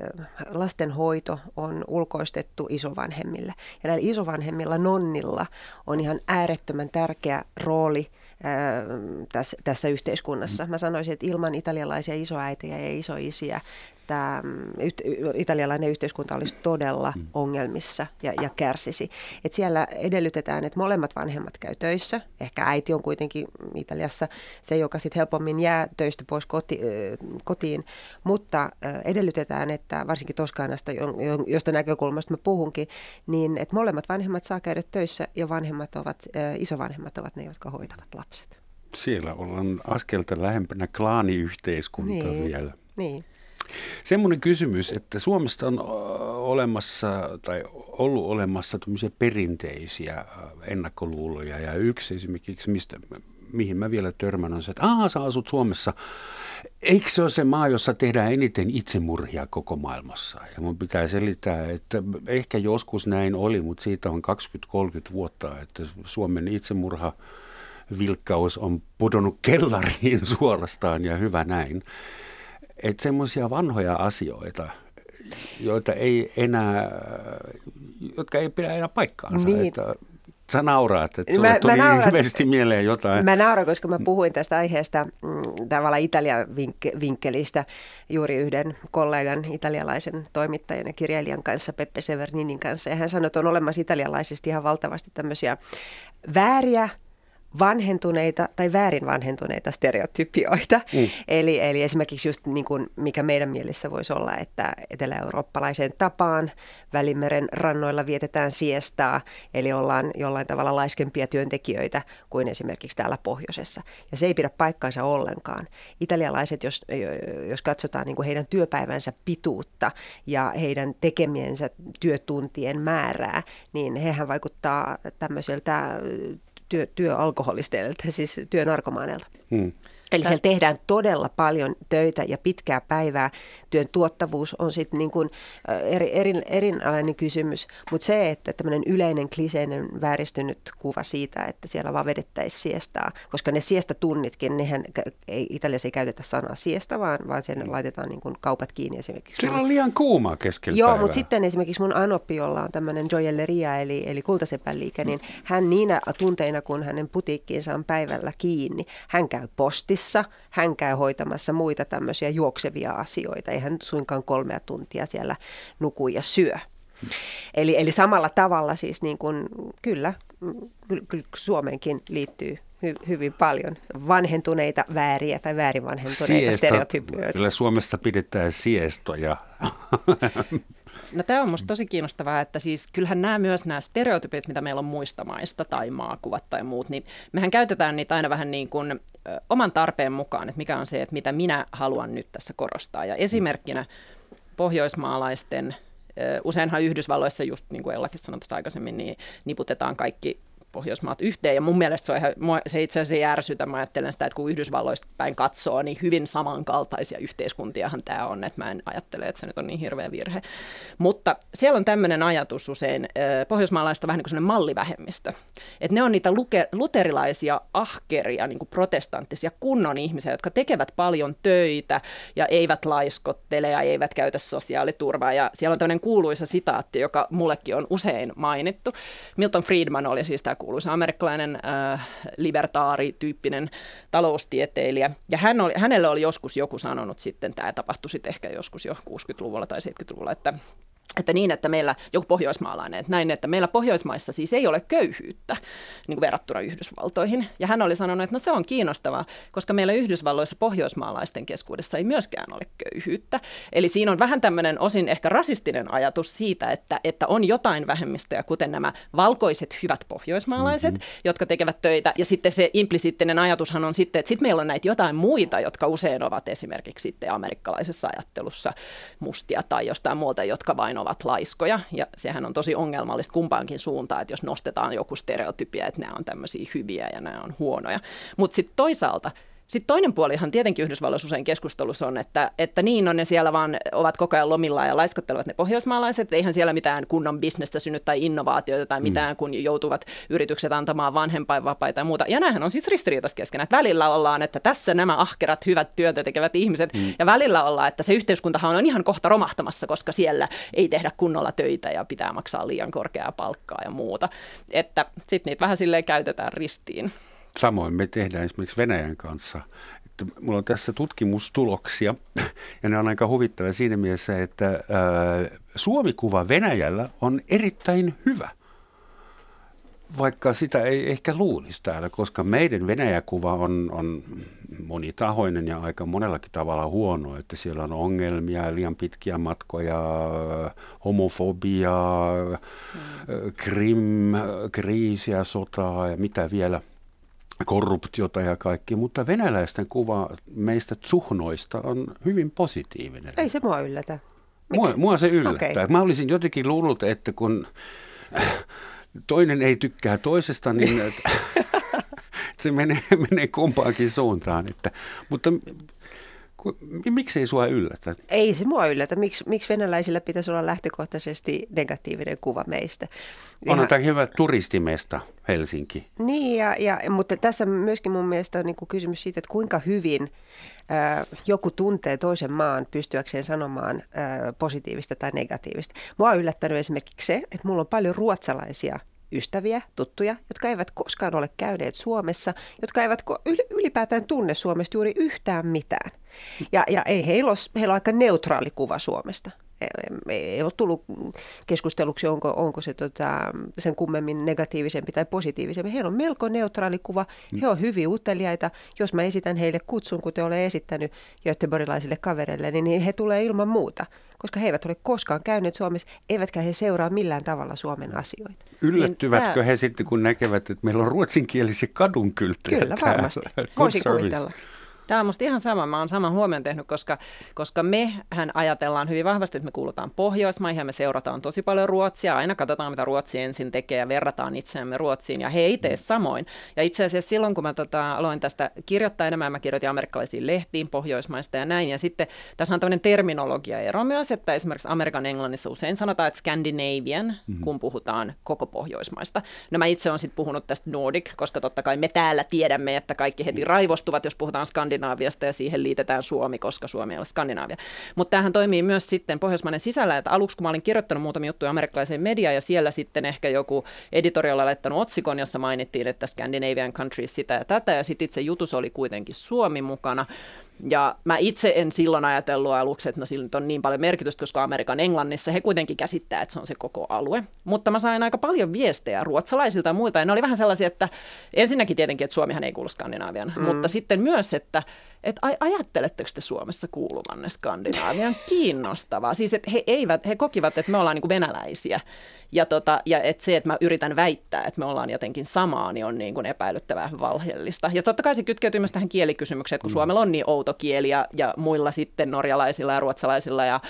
lastenhoito on ulkoistettu isovanhemmille. Ja näillä isovanhemmilla nonnilla on ihan äärettömän tärkeä rooli – tässä, tässä yhteiskunnassa. Mä sanoisin, että ilman italialaisia isoäitejä ja isoisiä että mm, italialainen yhteiskunta olisi todella mm. ongelmissa ja, ja kärsisi. Et siellä edellytetään, että molemmat vanhemmat käy töissä. Ehkä äiti on kuitenkin Italiassa se, joka sitten helpommin jää töistä pois koti, kotiin, mutta edellytetään, että varsinkin Toskaanasta, josta näkökulmasta mä puhunkin, niin että molemmat vanhemmat saa käydä töissä ja vanhemmat ovat, isovanhemmat ovat ne, jotka hoitavat lapset. Siellä ollaan askelta lähempänä klaaniyhteiskuntaa niin, vielä. Niin. Semmoinen kysymys, että Suomesta on olemassa tai ollut olemassa perinteisiä ennakkoluuloja ja yksi esimerkiksi, mistä, mihin mä vielä törmän on se, että aah, sä asut Suomessa. Eikö se ole se maa, jossa tehdään eniten itsemurhia koko maailmassa? Ja mun pitää selittää, että ehkä joskus näin oli, mutta siitä on 20-30 vuotta, että Suomen itsemurha vilkkaus on pudonnut kellariin (laughs) suorastaan ja hyvä näin. Että semmoisia vanhoja asioita, joita ei enää, jotka ei pidä enää paikkaansa. Niin. Että Sä nauraat, että sulle mä, tuli mä nauran, ilmeisesti mieleen jotain. Mä nauran, koska mä puhuin tästä aiheesta mm, tavallaan Italian vinkkelistä juuri yhden kollegan, italialaisen toimittajan ja kirjailijan kanssa, Peppe Severninin kanssa. Ja hän sanoi, että on olemassa italialaisesti ihan valtavasti tämmöisiä vääriä vanhentuneita tai väärin vanhentuneita stereotypioita. Mm. Eli, eli esimerkiksi just niin kuin mikä meidän mielessä voisi olla, että etelä-eurooppalaiseen tapaan Välimeren rannoilla vietetään siestaa, eli ollaan jollain tavalla laiskempia työntekijöitä kuin esimerkiksi täällä pohjoisessa. Ja se ei pidä paikkaansa ollenkaan. Italialaiset, jos, jos katsotaan niin kuin heidän työpäivänsä pituutta ja heidän tekemiensä työtuntien määrää, niin hehän vaikuttaa tämmöiseltä työ, siis työnarkomaaneilta. Hmm. Eli siellä tehdään todella paljon töitä ja pitkää päivää. Työn tuottavuus on sitten niin kuin eri, eri, erinalainen kysymys, mutta se, että tämmöinen yleinen kliseinen vääristynyt kuva siitä, että siellä vaan vedettäisiin siestaa, koska ne siestatunnitkin, nehän ei, Italiassa ei käytetä sanaa siesta, vaan, vaan siellä mm. laitetaan niin kuin kaupat kiinni esimerkiksi. Siellä on liian kuuma keskellä Joo, mutta sitten esimerkiksi mun Anoppi, jolla on tämmöinen joyelleria, eli, eli kultasepän liike, niin hän niinä tunteina, kun hänen putiikkiinsa on päivällä kiinni, hän käy posti salissa, hän käy hoitamassa muita tämmöisiä juoksevia asioita. Ei hän suinkaan kolmea tuntia siellä nuku ja syö. Eli, eli samalla tavalla siis niin kuin, kyllä, kyllä, kyllä Suomeenkin liittyy hy, hyvin paljon vanhentuneita vääriä tai väärin vanhentuneita Siesta, stereotypioita. Kyllä Suomessa pidetään siestoja. (laughs) No tämä on minusta tosi kiinnostavaa, että siis kyllähän nämä myös nämä stereotypit, mitä meillä on muista maista tai maakuvat tai muut, niin mehän käytetään niitä aina vähän niin kuin oman tarpeen mukaan, että mikä on se, että mitä minä haluan nyt tässä korostaa. Ja esimerkkinä pohjoismaalaisten Useinhan Yhdysvalloissa, just niin kuin Ellakin sanoi aikaisemmin, niin niputetaan kaikki Pohjoismaat yhteen. Ja mun mielestä se, on ihan, se itse asiassa järsytä. Mä ajattelen sitä, että kun Yhdysvalloista päin katsoo, niin hyvin samankaltaisia yhteiskuntiahan tämä on. Että mä en ajattele, että se nyt on niin hirveä virhe. Mutta siellä on tämmöinen ajatus usein pohjoismaalaista vähän niin kuin mallivähemmistö. Että ne on niitä luke, luterilaisia, ahkeria, niin kuin protestanttisia kunnon ihmisiä, jotka tekevät paljon töitä ja eivät laiskottele ja eivät käytä sosiaaliturvaa. Ja siellä on tämmöinen kuuluisa sitaatti, joka mullekin on usein mainittu. Milton Friedman oli siis tämä kuuluisa amerikkalainen äh, libertaari-tyyppinen taloustieteilijä. Ja hän oli, hänelle oli joskus joku sanonut sitten, tämä tapahtui sitten ehkä joskus jo 60-luvulla tai 70-luvulla, että että niin, että meillä joku pohjoismaalainen, että näin, että meillä Pohjoismaissa siis ei ole köyhyyttä niin kuin verrattuna Yhdysvaltoihin. Ja hän oli sanonut, että no se on kiinnostavaa, koska meillä Yhdysvalloissa pohjoismaalaisten keskuudessa ei myöskään ole köyhyyttä. Eli siinä on vähän tämmöinen osin ehkä rasistinen ajatus siitä, että, että on jotain vähemmistöjä, kuten nämä valkoiset hyvät pohjoismaalaiset, mm-hmm. jotka tekevät töitä. Ja sitten se implisiittinen ajatushan on sitten, että sitten meillä on näitä jotain muita, jotka usein ovat esimerkiksi sitten amerikkalaisessa ajattelussa mustia tai jostain muuta, jotka vain ovat ovat laiskoja, ja sehän on tosi ongelmallista kumpaankin suuntaan, että jos nostetaan joku stereotypia, että nämä on tämmöisiä hyviä ja nämä on huonoja. Mutta sitten toisaalta sitten toinen puolihan tietenkin Yhdysvalloissa usein keskustelussa on, että, että niin on ne siellä vaan ovat koko ajan lomilla ja laiskottelevat ne pohjoismaalaiset. Eihän siellä mitään kunnon bisnestä synny tai innovaatioita tai mm. mitään, mm. kun joutuvat yritykset antamaan vanhempainvapaita ja muuta. Ja nämähän on siis ristiriitaista keskenään. Että välillä ollaan, että tässä nämä ahkerat, hyvät työtä tekevät ihmiset. Mm. Ja välillä ollaan, että se yhteiskuntahan on ihan kohta romahtamassa, koska siellä ei tehdä kunnolla töitä ja pitää maksaa liian korkeaa palkkaa ja muuta. Että sitten niitä vähän silleen käytetään ristiin. Samoin me tehdään esimerkiksi Venäjän kanssa. että mulla on tässä tutkimustuloksia, (clears throat) ja ne on aika huvittavia siinä mielessä, että ää, Suomikuva Venäjällä on erittäin hyvä – vaikka sitä ei ehkä luulisi täällä, koska meidän Venäjäkuva on, on monitahoinen ja aika monellakin tavalla huono, että siellä on ongelmia, liian pitkiä matkoja, homofobia, mm. krim, kriisiä, sotaa ja mitä vielä, korruptiota ja kaikki, mutta venäläisten kuva meistä tsuhnoista on hyvin positiivinen. Ei se mua yllätä. Mua, mua se yllättää. Okay. Mä olisin jotenkin luullut, että kun toinen ei tykkää toisesta, niin (laughs) se menee, menee kumpaankin suuntaan. Että, mutta miksi ei sua yllätä? Ei se mua yllätä. Miksi, miksi venäläisillä pitäisi olla lähtökohtaisesti negatiivinen kuva meistä? On tämä hyvä turistimesta Helsinki. Niin, ja, ja, mutta tässä myöskin mun mielestä on niin kuin kysymys siitä, että kuinka hyvin ää, joku tuntee toisen maan pystyäkseen sanomaan ää, positiivista tai negatiivista. Mua on yllättänyt esimerkiksi se, että mulla on paljon ruotsalaisia ystäviä, tuttuja, jotka eivät koskaan ole käyneet Suomessa, jotka eivät ylipäätään tunne Suomesta juuri yhtään mitään. Ja, ja ei heillä ole, heillä on aika neutraali kuva Suomesta. Ei ole tullut keskusteluksi, onko, onko se tota, sen kummemmin negatiivisempi tai positiivisempi. Heillä on melko neutraali kuva. He on hyvin uteliaita. Jos mä esitän heille kutsun, kuten olen esittänyt göteborgilaisille kavereille, niin, niin he tulee ilman muuta koska he eivät ole koskaan käyneet Suomessa, eivätkä he seuraa millään tavalla Suomen asioita. Yllättyvätkö niin, he sitten, kun näkevät, että meillä on ruotsinkielisiä kadunkylttejä Kyllä, varmasti. Voisin kuvitella. Tämä on musta ihan sama. Mä oon saman huomion tehnyt, koska, koska mehän ajatellaan hyvin vahvasti, että me kuulutaan Pohjoismaihin ja me seurataan tosi paljon Ruotsia. Aina katsotaan, mitä Ruotsi ensin tekee ja verrataan itseämme Ruotsiin ja he ei tee samoin. Ja itse asiassa silloin, kun mä tota, aloin tästä kirjoittaa enemmän, mä kirjoitin amerikkalaisiin lehtiin Pohjoismaista ja näin. Ja sitten tässä on tämmöinen terminologia-ero myös, että esimerkiksi Amerikan englannissa usein sanotaan, että Scandinavian, mm-hmm. kun puhutaan koko Pohjoismaista. No mä itse olen sitten puhunut tästä Nordic, koska totta kai me täällä tiedämme, että kaikki heti raivostuvat, jos puhutaan Skandinavian Skandinaaviasta ja siihen liitetään Suomi, koska Suomi ole Skandinaavia. Mutta tämähän toimii myös sitten Pohjoismainen sisällä, että aluksi kun mä olin kirjoittanut muutamia juttuja amerikkalaiseen mediaan ja siellä sitten ehkä joku editorialla laittanut otsikon, jossa mainittiin, että Scandinavian countries sitä ja tätä ja sitten itse jutus oli kuitenkin Suomi mukana. Ja mä itse en silloin ajatellut aluksi, että no sillä on niin paljon merkitystä, koska Amerikan Englannissa he kuitenkin käsittää, että se on se koko alue. Mutta mä sain aika paljon viestejä ruotsalaisilta ja muilta, ja ne oli vähän sellaisia, että ensinnäkin tietenkin, että Suomihan ei kuulu Skandinaavian, mm. mutta sitten myös, että että ajatteletteko te Suomessa kuuluvanne Skandinaavian kiinnostavaa? Siis että he, eivät, he kokivat, että me ollaan niin kuin venäläisiä ja, tota, ja et se, että mä yritän väittää, että me ollaan jotenkin samaa, niin on niin kuin epäilyttävää valheellista. Ja totta kai se kytkeytyy myös tähän kielikysymykseen, että kun mm. Suomella on niin outo kieli ja, ja muilla sitten norjalaisilla ja ruotsalaisilla ja,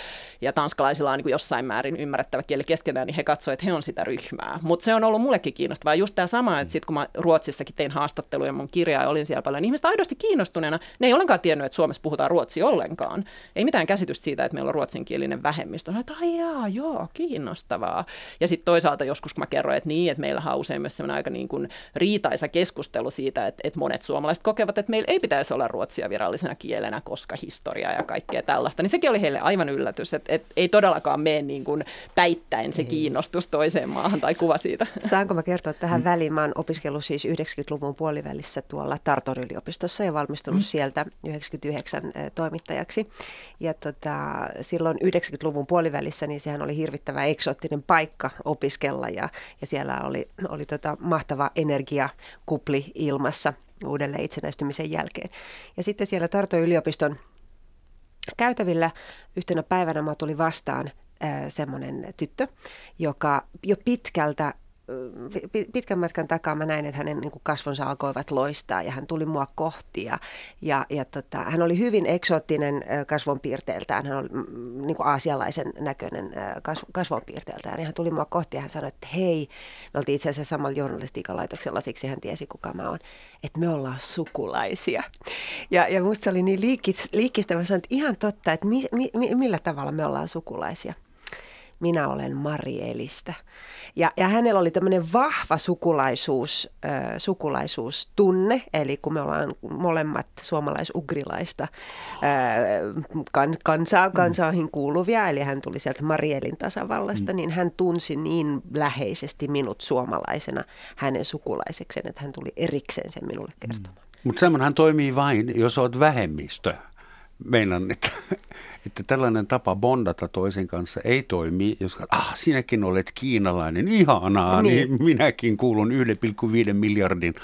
ja tanskalaisilla on niin kuin jossain määrin ymmärrettävä kieli keskenään, niin he katsoivat, että he on sitä ryhmää. Mutta se on ollut mullekin kiinnostavaa. Just tämä sama, että sitten kun mä Ruotsissakin tein haastatteluja mun kirjaa ja olin siellä paljon, niin ihmiset aidosti kiinnostuneena, ne ei ollenkaan tiennyt, että Suomessa puhutaan ruotsia ollenkaan. Ei mitään käsitystä siitä, että meillä on ruotsinkielinen vähemmistö. Että ai jaa, joo, kiinnostavaa. Ja sitten toisaalta joskus kun mä kerroin, että niin, että meillä on usein myös sellainen aika niin kuin riitaisa keskustelu siitä, että, että monet suomalaiset kokevat, että meillä ei pitäisi olla ruotsia virallisena kielenä, koska historiaa ja kaikkea tällaista, niin sekin oli heille aivan yllätys, että, että ei todellakaan mene niin kuin päittäin se kiinnostus toiseen maahan tai kuva siitä. Saanko mä kertoa tähän väliin? Mä oon opiskellut siis 90-luvun puolivälissä tuolla Tarton yliopistossa ja valmistunut mm. sieltä 99 toimittajaksi. Ja tota, silloin 90-luvun puolivälissä, niin sehän oli hirvittävä eksoottinen paikka opiskella ja, ja siellä oli, oli tota mahtava energiakupli ilmassa uudelleen itsenäistymisen jälkeen. Ja sitten siellä Tarton yliopiston käytävillä yhtenä päivänä mä tuli vastaan semmoinen tyttö, joka jo pitkältä pitkän matkan takaa mä näin, että hänen niin kasvonsa alkoivat loistaa ja hän tuli mua kohti. Ja, ja, ja tota, hän oli hyvin eksoottinen kasvonpiirteeltään, hän oli mm, niin kuin aasialaisen näköinen kasvonpiirteeltään. Ja hän tuli mua kohti ja hän sanoi, että hei, me oltiin itse asiassa samalla journalistiikalaitoksella, siksi hän tiesi kuka mä oon, että me ollaan sukulaisia. Ja, ja musta se oli niin liikis, liikistä, mä sanoin, että ihan totta, että mi, mi, millä tavalla me ollaan sukulaisia minä olen Marielistä. Ja, ja hänellä oli tämmöinen vahva sukulaisuus, äh, sukulaisuustunne, eli kun me ollaan molemmat suomalais-ugrilaista äh, kan, kansaa, kansaahin kuuluvia, eli hän tuli sieltä Marielin tasavallasta, mm. niin hän tunsi niin läheisesti minut suomalaisena hänen sukulaisekseen, että hän tuli erikseen sen minulle kertomaan. Mutta semmoinhan toimii vain, jos olet vähemmistö. Meinan, että, että tällainen tapa bondata toisen kanssa ei toimi, jos ah, sinäkin olet kiinalainen, ihanaa, niin, niin minäkin kuulun 1,5 miljardin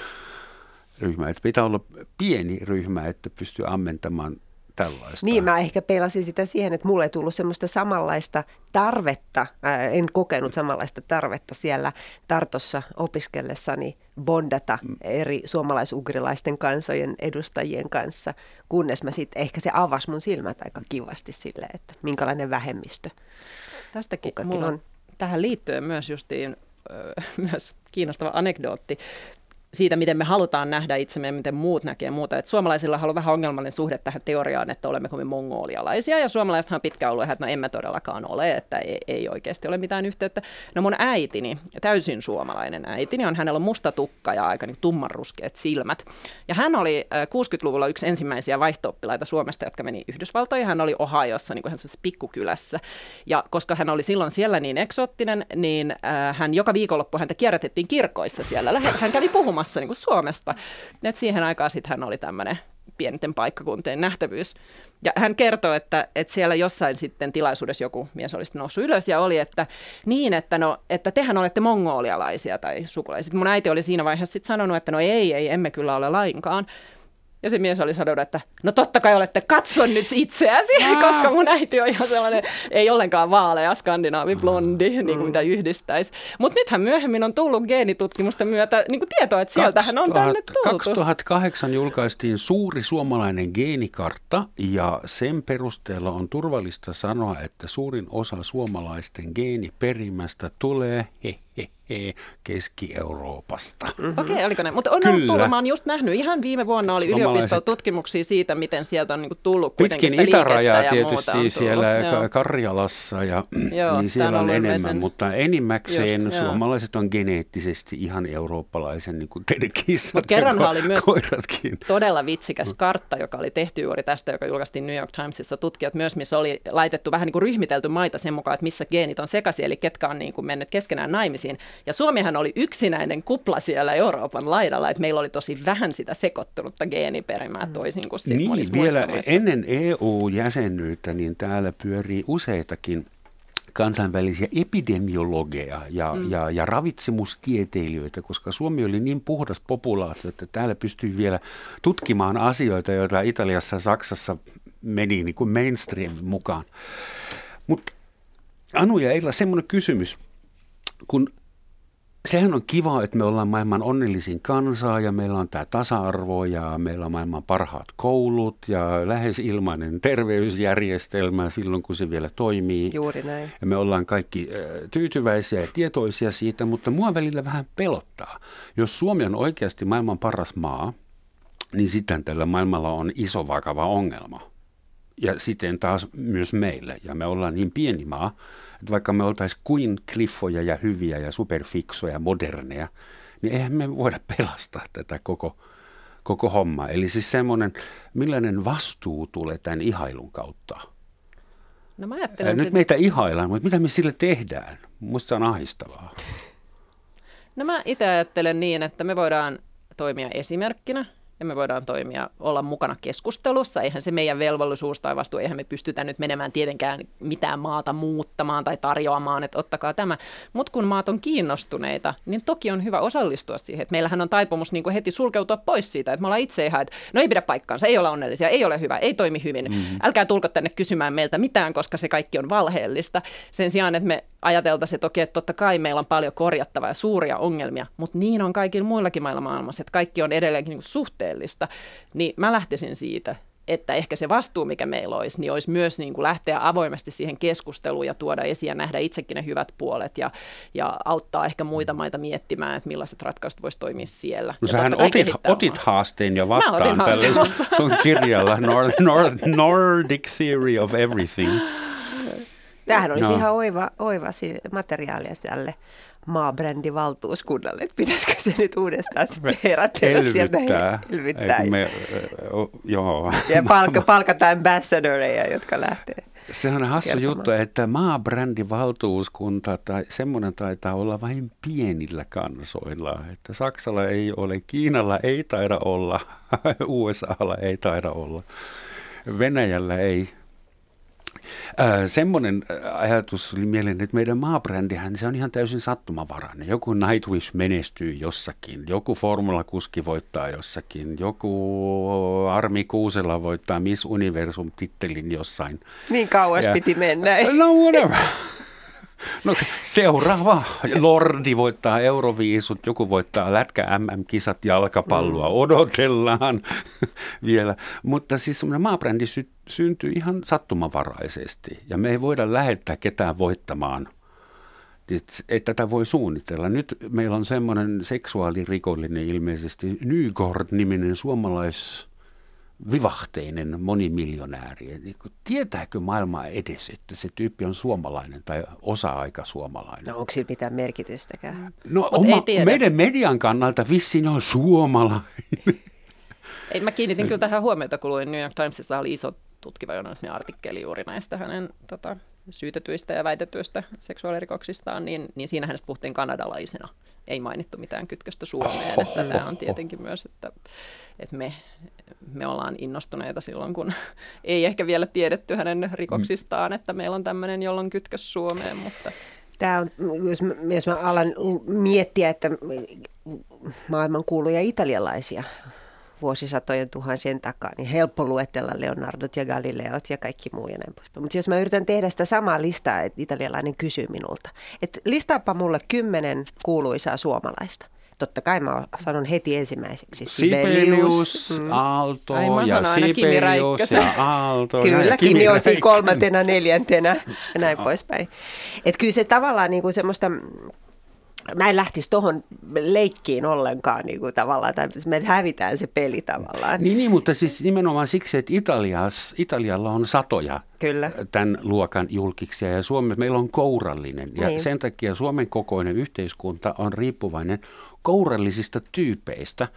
ryhmään. Että pitää olla pieni ryhmä, että pystyy ammentamaan tällaista. Niin, mä ehkä peilasin sitä siihen, että mulle ei tullut semmoista samanlaista tarvetta, ää, en kokenut samanlaista tarvetta siellä Tartossa opiskellessani bondata eri suomalaisugrilaisten kansojen edustajien kanssa, kunnes mä sitten, ehkä se avasi mun silmät aika kivasti sille, että minkälainen vähemmistö Tästäkin mulla on. Tähän liittyen myös justiin (laughs) myös kiinnostava anekdootti siitä, miten me halutaan nähdä itsemme ja miten muut näkee muuta. Et suomalaisilla on vähän ongelmallinen suhde tähän teoriaan, että olemmeko me mongolialaisia, ja suomalaisethan on pitkään ollut, että no emme todellakaan ole, että ei, ei oikeasti ole mitään yhteyttä. No mun äitini, täysin suomalainen äitini, on hänellä on musta tukka ja aika niin tummanruskeat silmät. Ja hän oli 60-luvulla yksi ensimmäisiä vaihto Suomesta, jotka meni Yhdysvaltoihin. Hän oli Ohiossa, niin kuin hän pikkukylässä. Ja koska hän oli silloin siellä niin eksoottinen, niin hän joka viikonloppu häntä kierrätettiin kirkoissa siellä. Hän kävi puhumaan puhumassa niin kuin Suomesta. Et siihen aikaan sitten hän oli tämmöinen pienten paikkakuntien nähtävyys. Ja hän kertoi, että, että siellä jossain sitten tilaisuudessa joku mies olisi noussut ylös ja oli, että niin, että, no, että tehän olette mongolialaisia tai sukulaisia. Mun äiti oli siinä vaiheessa sitten sanonut, että no ei, ei, emme kyllä ole lainkaan. Ja se mies oli sanonut, että no totta kai olette katson nyt itseäsi, Aa. (laughs) koska mun äiti on ihan sellainen, ei ollenkaan vaalea skandinaavi blondi, mm. niin kuin mitä yhdistäisi. Mutta nythän myöhemmin on tullut geenitutkimusten myötä niin kuin tietoa, että sieltähän on tänne tultu. 2008 julkaistiin suuri suomalainen geenikartta ja sen perusteella on turvallista sanoa, että suurin osa suomalaisten geeniperimästä tulee he, he, Keski-Euroopasta. Mm-hmm. Okei, okay, oliko ne? Mutta on Kyllä. ollut tullut, mä oon just nähnyt, ihan viime vuonna oli yliopistotutkimuksia siitä, miten sieltä on niinku tullut kuitenkin Pitkin sitä itärajaa tietysti siellä Joo. Karjalassa, ja, Joo, niin siellä on, on enemmän, sen... mutta enimmäkseen just, suomalaiset on geneettisesti ihan eurooppalaisen, niin kuin kissat Mut kerranhan oli myös koiratkin. todella vitsikäs kartta, joka oli tehty juuri tästä, joka julkaistiin New York Timesissa tutkijat myös, missä oli laitettu vähän niin kuin ryhmitelty maita sen mukaan, että missä geenit on sekaisin, eli ketkä on niin kuin mennyt keskenään naimisiin. Ja Suomihan oli yksinäinen kupla siellä Euroopan laidalla, että meillä oli tosi vähän sitä sekoittunutta geeniperimää mm. toisin kuin niin, vielä ennen EU-jäsenyyttä, niin täällä pyörii useitakin kansainvälisiä epidemiologeja ja, mm. ja, ja ravitsemustieteilijöitä, koska Suomi oli niin puhdas populaatio, että täällä pystyi vielä tutkimaan asioita, joita Italiassa ja Saksassa meni niin kuin mainstream mukaan. Mutta Anu ja Eila, semmoinen kysymys, kun sehän on kiva, että me ollaan maailman onnellisin kansaa ja meillä on tämä tasa-arvo ja meillä on maailman parhaat koulut ja lähes ilmainen terveysjärjestelmä silloin, kun se vielä toimii. Juuri näin. Ja me ollaan kaikki tyytyväisiä ja tietoisia siitä, mutta mua välillä vähän pelottaa. Jos Suomi on oikeasti maailman paras maa, niin sitten tällä maailmalla on iso vakava ongelma. Ja sitten taas myös meille. Ja me ollaan niin pieni maa, että vaikka me oltaisiin kuin kliffoja ja hyviä ja superfiksoja, moderneja, niin eihän me voida pelastaa tätä koko, koko hommaa. Eli siis semmoinen, millainen vastuu tulee tämän ihailun kautta? No mä ajattelen Nyt meitä ihaillaan, mutta mitä me sille tehdään? Musta se on ahistavaa. No mä itse ajattelen niin, että me voidaan toimia esimerkkinä ja me voidaan toimia, olla mukana keskustelussa. Eihän se meidän velvollisuus tai vastuu, eihän me pystytä nyt menemään tietenkään mitään maata muuttamaan tai tarjoamaan, että ottakaa tämä. Mutta kun maat on kiinnostuneita, niin toki on hyvä osallistua siihen. Että meillähän on taipumus niin kuin heti sulkeutua pois siitä, että me ollaan itse ihan, että no ei pidä paikkaansa, ei ole onnellisia, ei ole hyvä, ei toimi hyvin. Mm-hmm. Älkää tulko tänne kysymään meiltä mitään, koska se kaikki on valheellista. Sen sijaan, että me ajateltaisiin toki, että totta kai meillä on paljon korjattavaa ja suuria ongelmia, mutta niin on kaikilla muillakin maailmassa, että kaikki on edelleenkin niin suhteellista, niin mä lähtisin siitä, että ehkä se vastuu, mikä meillä olisi, niin olisi myös niin kuin lähteä avoimesti siihen keskusteluun ja tuoda esiin ja nähdä itsekin ne hyvät puolet ja, ja auttaa ehkä muita maita miettimään, että millaiset ratkaisut voisi toimia siellä. No sähän otit, otit haasteen jo vastaan tällä sun kirjalla North, North, Nordic Theory of Everything. Tämähän olisi no. ihan oiva, oiva materiaalia tälle maabrändivaltuuskunnalle, että pitäisikö se nyt uudestaan sitten herätellä sieltä elvyttää. Me, joo. Ja (laughs) palka, palkata ambassadoreja, jotka lähtee. Se on hassu kertomaan. juttu, että maabrändivaltuuskunta tai semmoinen taitaa olla vain pienillä kansoilla. Että Saksalla ei ole, Kiinalla ei taida olla, (laughs) USAlla ei taida olla, Venäjällä ei, semmoinen ajatus oli mieleen, että meidän maabrändihän se on ihan täysin sattumavarainen. Joku Nightwish menestyy jossakin, joku formulakuski voittaa jossakin, joku Armi Kuusela voittaa Miss Universum-tittelin jossain. Niin kauas ja, piti mennä. No whatever. (laughs) No seuraava. Lordi voittaa Euroviisut, joku voittaa lätkä MM-kisat, jalkapalloa mm. odotellaan (laughs) vielä. Mutta siis semmoinen maabrändi sy- syntyy ihan sattumavaraisesti ja me ei voida lähettää ketään voittamaan että tätä voi suunnitella. Nyt meillä on semmoinen seksuaalirikollinen ilmeisesti Nygård-niminen suomalais vivahteinen monimiljonääri. Niin tietääkö maailma edes, että se tyyppi on suomalainen tai osa-aika suomalainen? No onko sillä mitään merkitystäkään? No oma, meidän median kannalta vissiin on suomalainen. Ei, mä kiinnitin kyllä tähän huomiota, kun luin New York Timesissa oli iso tutkiva journalismin artikkeli juuri näistä hänen tota, syytetyistä ja väitetyistä seksuaalirikoksistaan, niin, niin siinä hänestä puhuttiin kanadalaisena. Ei mainittu mitään kytköstä Suomeen. Oh, että oh, tämä on tietenkin oh. myös, että, että me, me ollaan innostuneita silloin, kun (laughs) ei ehkä vielä tiedetty hänen rikoksistaan, että meillä on tämmöinen, jolla on kytkös Suomeen, mutta... Tämä on, jos mä, jos mä alan miettiä, että maailman kuuluja italialaisia vuosisatojen tuhansien takaa, niin helppo luetella Leonardot ja Galileot ja kaikki muu ja näin poispäin. Mutta jos mä yritän tehdä sitä samaa listaa, että italialainen kysyy minulta, että listaapa mulle kymmenen kuuluisaa suomalaista. Totta kai mä sanon heti ensimmäiseksi. Sibelius, mm. Aalto Ai, ja Sibelius ja Aalto. Kyllä, ja Kimi, Kimi on siinä kolmantena, neljäntenä ja näin poispäin. Että kyllä se tavallaan niin kuin semmoista mä en lähtisi tuohon leikkiin ollenkaan niin kuin tavallaan, tai me hävitään se peli tavallaan. Niin, niin mutta siis nimenomaan siksi, että Italias, Italialla on satoja Kyllä. tämän luokan julkiksia ja Suomessa meillä on kourallinen. Ja niin. sen takia Suomen kokoinen yhteiskunta on riippuvainen kourallisista tyypeistä.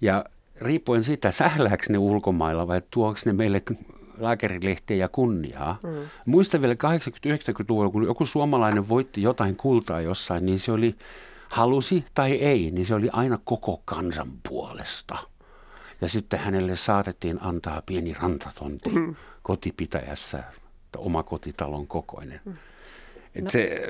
Ja riippuen siitä, sählääkö ne ulkomailla vai tuoks ne meille lääkärilehtiä ja kunniaa. Mm. Muistan vielä 80-90-luvulla, kun joku suomalainen voitti jotain kultaa jossain, niin se oli, halusi tai ei, niin se oli aina koko kansan puolesta. Ja sitten hänelle saatettiin antaa pieni rantatonti mm. kotipitäjässä, oma kotitalon kokoinen. Mm. Et no. se,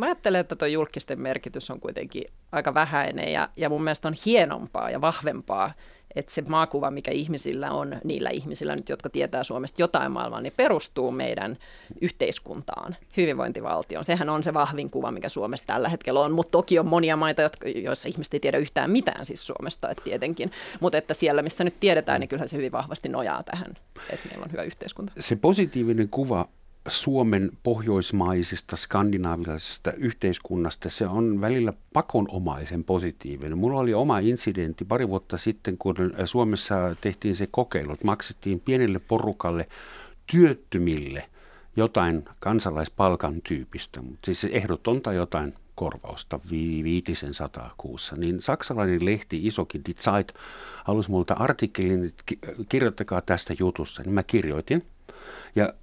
Mä ajattelen, että tuo julkisten merkitys on kuitenkin aika vähäinen ja, ja mun mielestä on hienompaa ja vahvempaa, että se maakuva, mikä ihmisillä on, niillä ihmisillä nyt, jotka tietää Suomesta jotain maailmaa, niin perustuu meidän yhteiskuntaan, hyvinvointivaltioon. Sehän on se vahvin kuva, mikä Suomesta tällä hetkellä on, mutta toki on monia maita, jotka, joissa ihmiset ei tiedä yhtään mitään siis Suomesta, että tietenkin. Mutta että siellä, missä nyt tiedetään, niin kyllähän se hyvin vahvasti nojaa tähän, että meillä on hyvä yhteiskunta. Se positiivinen kuva Suomen pohjoismaisesta, skandinaavisesta yhteiskunnasta, se on välillä pakonomaisen positiivinen. Mulla oli oma incidentti pari vuotta sitten, kun Suomessa tehtiin se kokeilu, että maksettiin pienelle porukalle työttömille jotain kansalaispalkan tyypistä, mutta siis ehdotonta jotain korvausta viitisen sataa kuussa, niin saksalainen lehti, isokin Die Zeit, halusi multa artikkelin, että kirjoittakaa tästä jutusta. Niin mä kirjoitin. Ja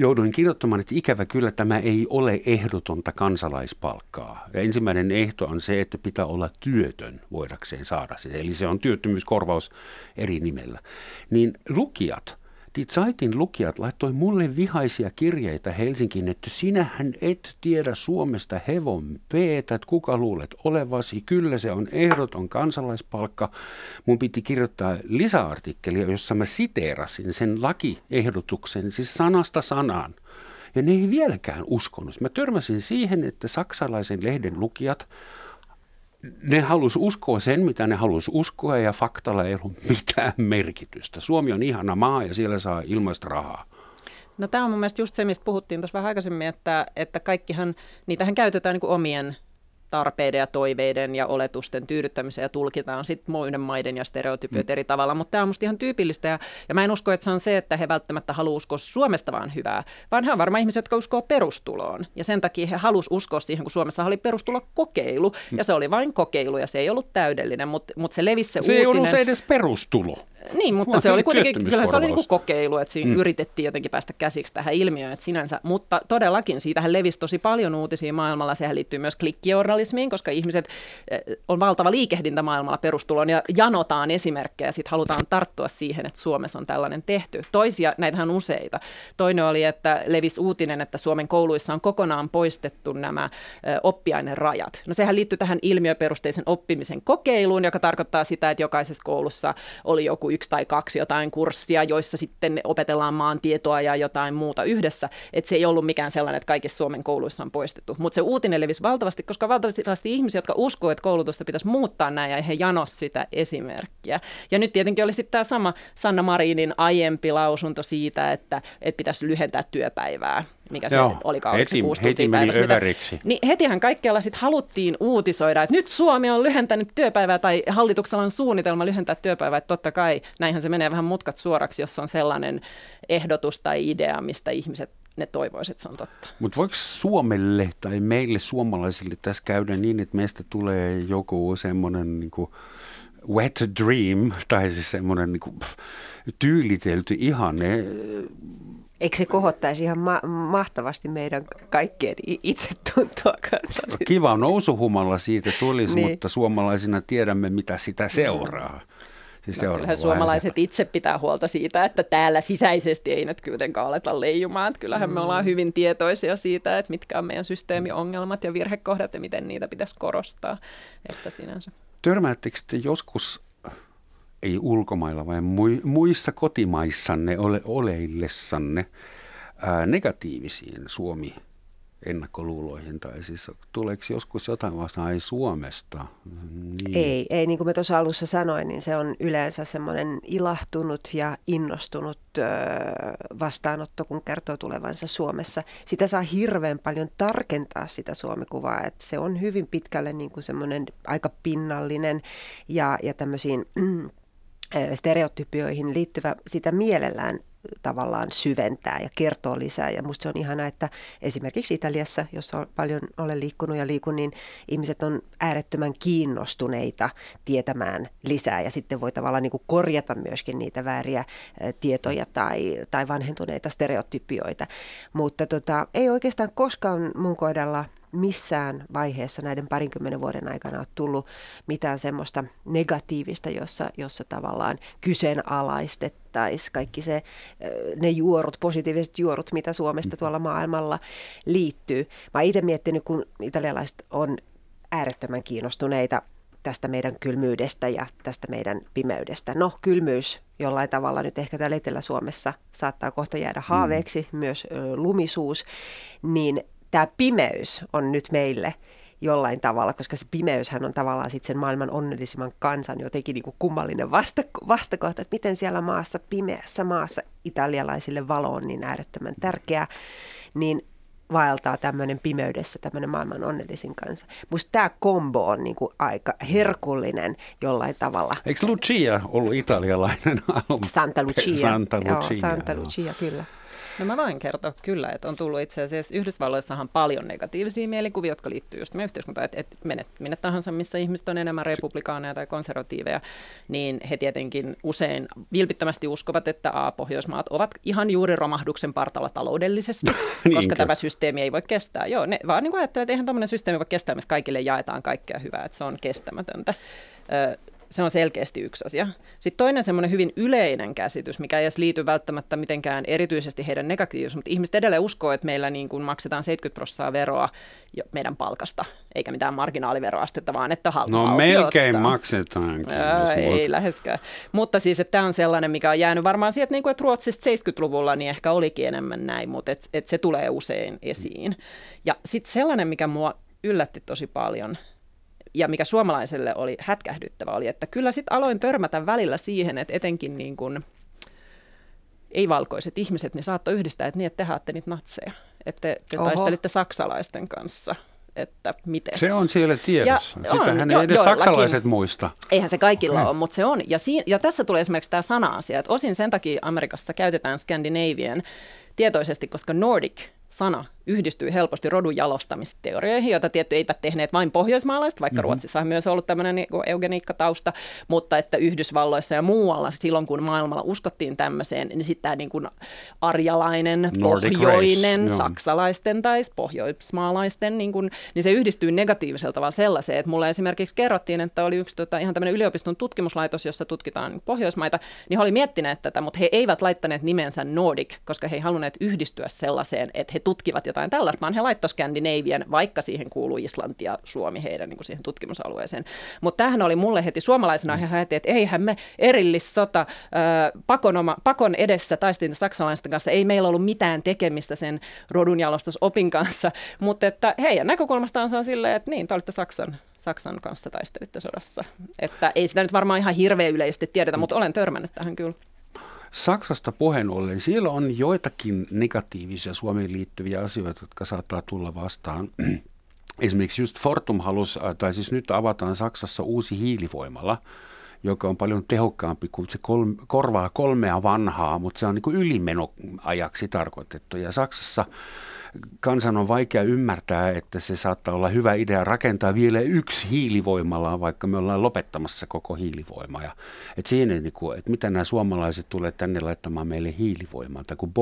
jouduin kirjoittamaan, että ikävä kyllä tämä ei ole ehdotonta kansalaispalkkaa. Ja ensimmäinen ehto on se, että pitää olla työtön voidakseen saada sitä. Eli se on työttömyyskorvaus eri nimellä. Niin lukijat Die Zeitin lukijat laittoi mulle vihaisia kirjeitä Helsinkiin, että sinähän et tiedä Suomesta hevon peetä, että kuka luulet olevasi. Kyllä se on ehdoton kansalaispalkka. Mun piti kirjoittaa lisäartikkelia, jossa mä siteerasin sen lakiehdotuksen, siis sanasta sanaan. Ja ne ei vieläkään uskonut. Mä törmäsin siihen, että saksalaisen lehden lukijat ne halus uskoa sen, mitä ne halus uskoa ja faktalla ei ollut mitään merkitystä. Suomi on ihana maa ja siellä saa ilmaista rahaa. No tämä on mun mielestä just se, mistä puhuttiin tuossa vähän aikaisemmin, että, että kaikkihan, niitähän käytetään niin kuin omien tarpeiden ja toiveiden ja oletusten tyydyttämiseen ja tulkitaan sitten muiden maiden ja stereotypiot mm. eri tavalla, mutta tämä on musta ihan tyypillistä ja, ja mä en usko, että se on se, että he välttämättä haluavat uskoa Suomesta vaan hyvää, vaan he on varmaan ihmisiä, jotka uskoo perustuloon ja sen takia he halusivat uskoa siihen, kun Suomessa oli perustulo kokeilu mm. ja se oli vain kokeilu ja se ei ollut täydellinen, mutta, mutta se levisi se, se uutinen. ei ollut se edes perustulo. Niin, mutta se oli kuitenkin, kyllä se oli niin kuin kokeilu, että siinä mm. yritettiin jotenkin päästä käsiksi tähän ilmiöön, että sinänsä, mutta todellakin siitähän levisi tosi paljon uutisia maailmalla, sehän liittyy myös klikkijournalismiin, koska ihmiset, eh, on valtava liikehdintä maailmalla perustulon ja janotaan esimerkkejä, sitten halutaan tarttua siihen, että Suomessa on tällainen tehty. Toisia, näitähän on useita. Toinen oli, että levisi uutinen, että Suomen kouluissa on kokonaan poistettu nämä eh, oppiainerajat. No sehän liittyy tähän ilmiöperusteisen oppimisen kokeiluun, joka tarkoittaa sitä, että jokaisessa koulussa oli joku yksi tai kaksi jotain kurssia, joissa sitten opetellaan maantietoa ja jotain muuta yhdessä. Että se ei ollut mikään sellainen, että kaikissa Suomen kouluissa on poistettu. Mutta se uutinen levisi valtavasti, koska valtavasti ihmisiä, jotka uskoo, että koulutusta pitäisi muuttaa näin ja he janos sitä esimerkkiä. Ja nyt tietenkin oli sitten tämä sama Sanna Marinin aiempi lausunto siitä, että, että pitäisi lyhentää työpäivää mikä se Joo, oli heti, kuusi heti meni överiksi. Mitä, niin hetihän kaikkialla sitten haluttiin uutisoida, että nyt Suomi on lyhentänyt työpäivää tai hallituksella on suunnitelma lyhentää työpäivää, että totta kai näinhän se menee vähän mutkat suoraksi, jos on sellainen ehdotus tai idea, mistä ihmiset ne toivoisivat, että se on totta. Mutta voiko Suomelle tai meille suomalaisille tässä käydä niin, että meistä tulee joku semmoinen niin wet dream, tai siis semmoinen niin tyylitelty ihanne Eikö se kohottaisi ihan ma- mahtavasti meidän kaikkien itsetuntoa kanssa? Kiva nousuhumalla siitä tulisi, niin. mutta suomalaisina tiedämme, mitä sitä seuraa. Siis no, kyllähän suomalaiset itse pitää huolta siitä, että täällä sisäisesti ei nyt kuitenkaan aleta leijumaan. Että kyllähän mm. me ollaan hyvin tietoisia siitä, että mitkä on meidän systeemiongelmat ja virhekohdat ja miten niitä pitäisi korostaa. Että sinänsä. Törmäättekö te joskus ei ulkomailla, vaan muissa kotimaissanne ole, oleillessanne ää, negatiivisiin Suomi ennakkoluuloihin, tai siis tuleeko joskus jotain vastaan, ei Suomesta? Niin. Ei, ei, niin kuin mä tuossa alussa sanoin, niin se on yleensä semmoinen ilahtunut ja innostunut ö, vastaanotto, kun kertoo tulevansa Suomessa. Sitä saa hirveän paljon tarkentaa sitä Suomikuvaa, että se on hyvin pitkälle niin kuin semmoinen aika pinnallinen ja, ja tämmöisiin stereotypioihin liittyvä sitä mielellään tavallaan syventää ja kertoo lisää. Ja musta se on ihana, että esimerkiksi Italiassa, jossa paljon olen liikkunut ja liikun, niin ihmiset on äärettömän kiinnostuneita tietämään lisää ja sitten voi tavallaan niin kuin korjata myöskin niitä vääriä tietoja tai, tai vanhentuneita stereotypioita. Mutta tota, ei oikeastaan koskaan mun kohdalla – missään vaiheessa näiden parinkymmenen vuoden aikana ole tullut mitään semmoista negatiivista, jossa, jossa tavallaan kyseenalaistettaisiin kaikki se, ne juorut, positiiviset juorut, mitä Suomesta tuolla maailmalla liittyy. Mä itse miettinyt, kun italialaiset on äärettömän kiinnostuneita tästä meidän kylmyydestä ja tästä meidän pimeydestä. No, kylmyys jollain tavalla nyt ehkä täällä Etelä-Suomessa saattaa kohta jäädä haaveeksi, mm. myös lumisuus, niin tämä pimeys on nyt meille jollain tavalla, koska se pimeyshän on tavallaan sitten sen maailman onnellisimman kansan jotenkin niin kuin kummallinen vasta, vastakohta, että miten siellä maassa, pimeässä maassa italialaisille valo on niin äärettömän tärkeää, niin vaeltaa tämmöinen pimeydessä tämmöinen maailman onnellisin kanssa. Musta tämä kombo on niinku aika herkullinen jollain tavalla. Eikö Lucia ollut italialainen alun? Santa Lucia. Santa Lucia. Joo, Santa Lucia, kyllä. No mä voin kertoa kyllä, että on tullut itse asiassa Yhdysvalloissahan paljon negatiivisia mielikuvia, jotka liittyy just meidän yhteiskuntaan, että, että menet minne tahansa, missä ihmiset on enemmän republikaaneja tai konservatiiveja, niin he tietenkin usein vilpittömästi uskovat, että A, Pohjoismaat ovat ihan juuri romahduksen partalla taloudellisesti, (laughs) koska tämä systeemi ei voi kestää. Joo, ne vaan niin ajattelevat, että eihän tämmöinen systeemi voi kestää, missä kaikille jaetaan kaikkea hyvää, että se on kestämätöntä se on selkeästi yksi asia. Sitten toinen semmoinen hyvin yleinen käsitys, mikä ei edes liity välttämättä mitenkään erityisesti heidän negatiivisuus, mutta ihmiset edelleen uskoo, että meillä niin kuin maksetaan 70 prosenttia veroa meidän palkasta, eikä mitään marginaaliveroastetta, vaan että halpa No melkein ottaa. maksetaan. Joo, ei läheskään. Mutta siis, että tämä on sellainen, mikä on jäänyt varmaan sieltä, niin kuin, että Ruotsista 70-luvulla niin ehkä olikin enemmän näin, mutta et, et se tulee usein esiin. Ja sitten sellainen, mikä mua yllätti tosi paljon, ja mikä suomalaiselle oli hätkähdyttävä oli, että kyllä sitten aloin törmätä välillä siihen, että etenkin niin kuin, ei-valkoiset ihmiset, niin saattoi yhdistää, että niin, että te haatte niitä natseja, että te, te taistelitte saksalaisten kanssa että miten. Se on siellä tiedossa. Ja Sitähän on, ei edes joillakin. saksalaiset muista. Eihän se kaikilla ole, mutta se on. Ja, si- ja tässä tulee esimerkiksi tämä sana-asia, että osin sen takia Amerikassa käytetään Scandinavian tietoisesti, koska Nordic sana yhdistyy helposti rodun jalostamisteorioihin, joita tietty eivät tehneet vain pohjoismaalaiset, vaikka mm-hmm. Ruotsissa on myös ollut tämmöinen niin eugeniikkatausta, mutta että Yhdysvalloissa ja muualla silloin, kun maailmalla uskottiin tämmöiseen, niin sitten tämä niin kuin arjalainen, Nordic pohjoinen, race, saksalaisten tai pohjoismaalaisten, niin, kuin, niin se yhdistyy negatiivisella tavalla sellaiseen, että mulle esimerkiksi kerrottiin, että oli yksi tota, ihan tämmöinen yliopiston tutkimuslaitos, jossa tutkitaan Pohjoismaita, niin he oli miettineet tätä, mutta he eivät laittaneet nimensä Nordic, koska he ei halunneet yhdistyä sellaiseen, että he tutkivat jotain tällaista, vaan he laittoivat Skandinavian, vaikka siihen kuuluu Islanti ja Suomi heidän niin kuin siihen tutkimusalueeseen. Mutta tämähän oli mulle heti suomalaisena, he heti, että eihän me erillissota äh, pakon, oma, pakon edessä taistelin saksalaisten kanssa, ei meillä ollut mitään tekemistä sen rodunjalostusopin kanssa, mutta että heidän näkökulmastaan se on silleen, että niin, te olitte Saksan Saksan kanssa taistelitte sodassa. Että ei sitä nyt varmaan ihan hirveän yleisesti tiedetä, mutta olen törmännyt tähän kyllä. Saksasta puheen ollen, siellä on joitakin negatiivisia Suomeen liittyviä asioita, jotka saattaa tulla vastaan. (clears throat) Esimerkiksi just Fortum halusi, äh, tai siis nyt avataan Saksassa uusi hiilivoimala, joka on paljon tehokkaampi kuin se kolme, korvaa kolmea vanhaa, mutta se on niin kuin ylimenoajaksi tarkoitettu. Ja Saksassa kansan on vaikea ymmärtää, että se saattaa olla hyvä idea rakentaa vielä yksi hiilivoimala, vaikka me ollaan lopettamassa koko hiilivoima. Ja, et siinä, niin kuin, että mitä nämä suomalaiset tulee tänne laittamaan meille hiilivoimaa. Tai kun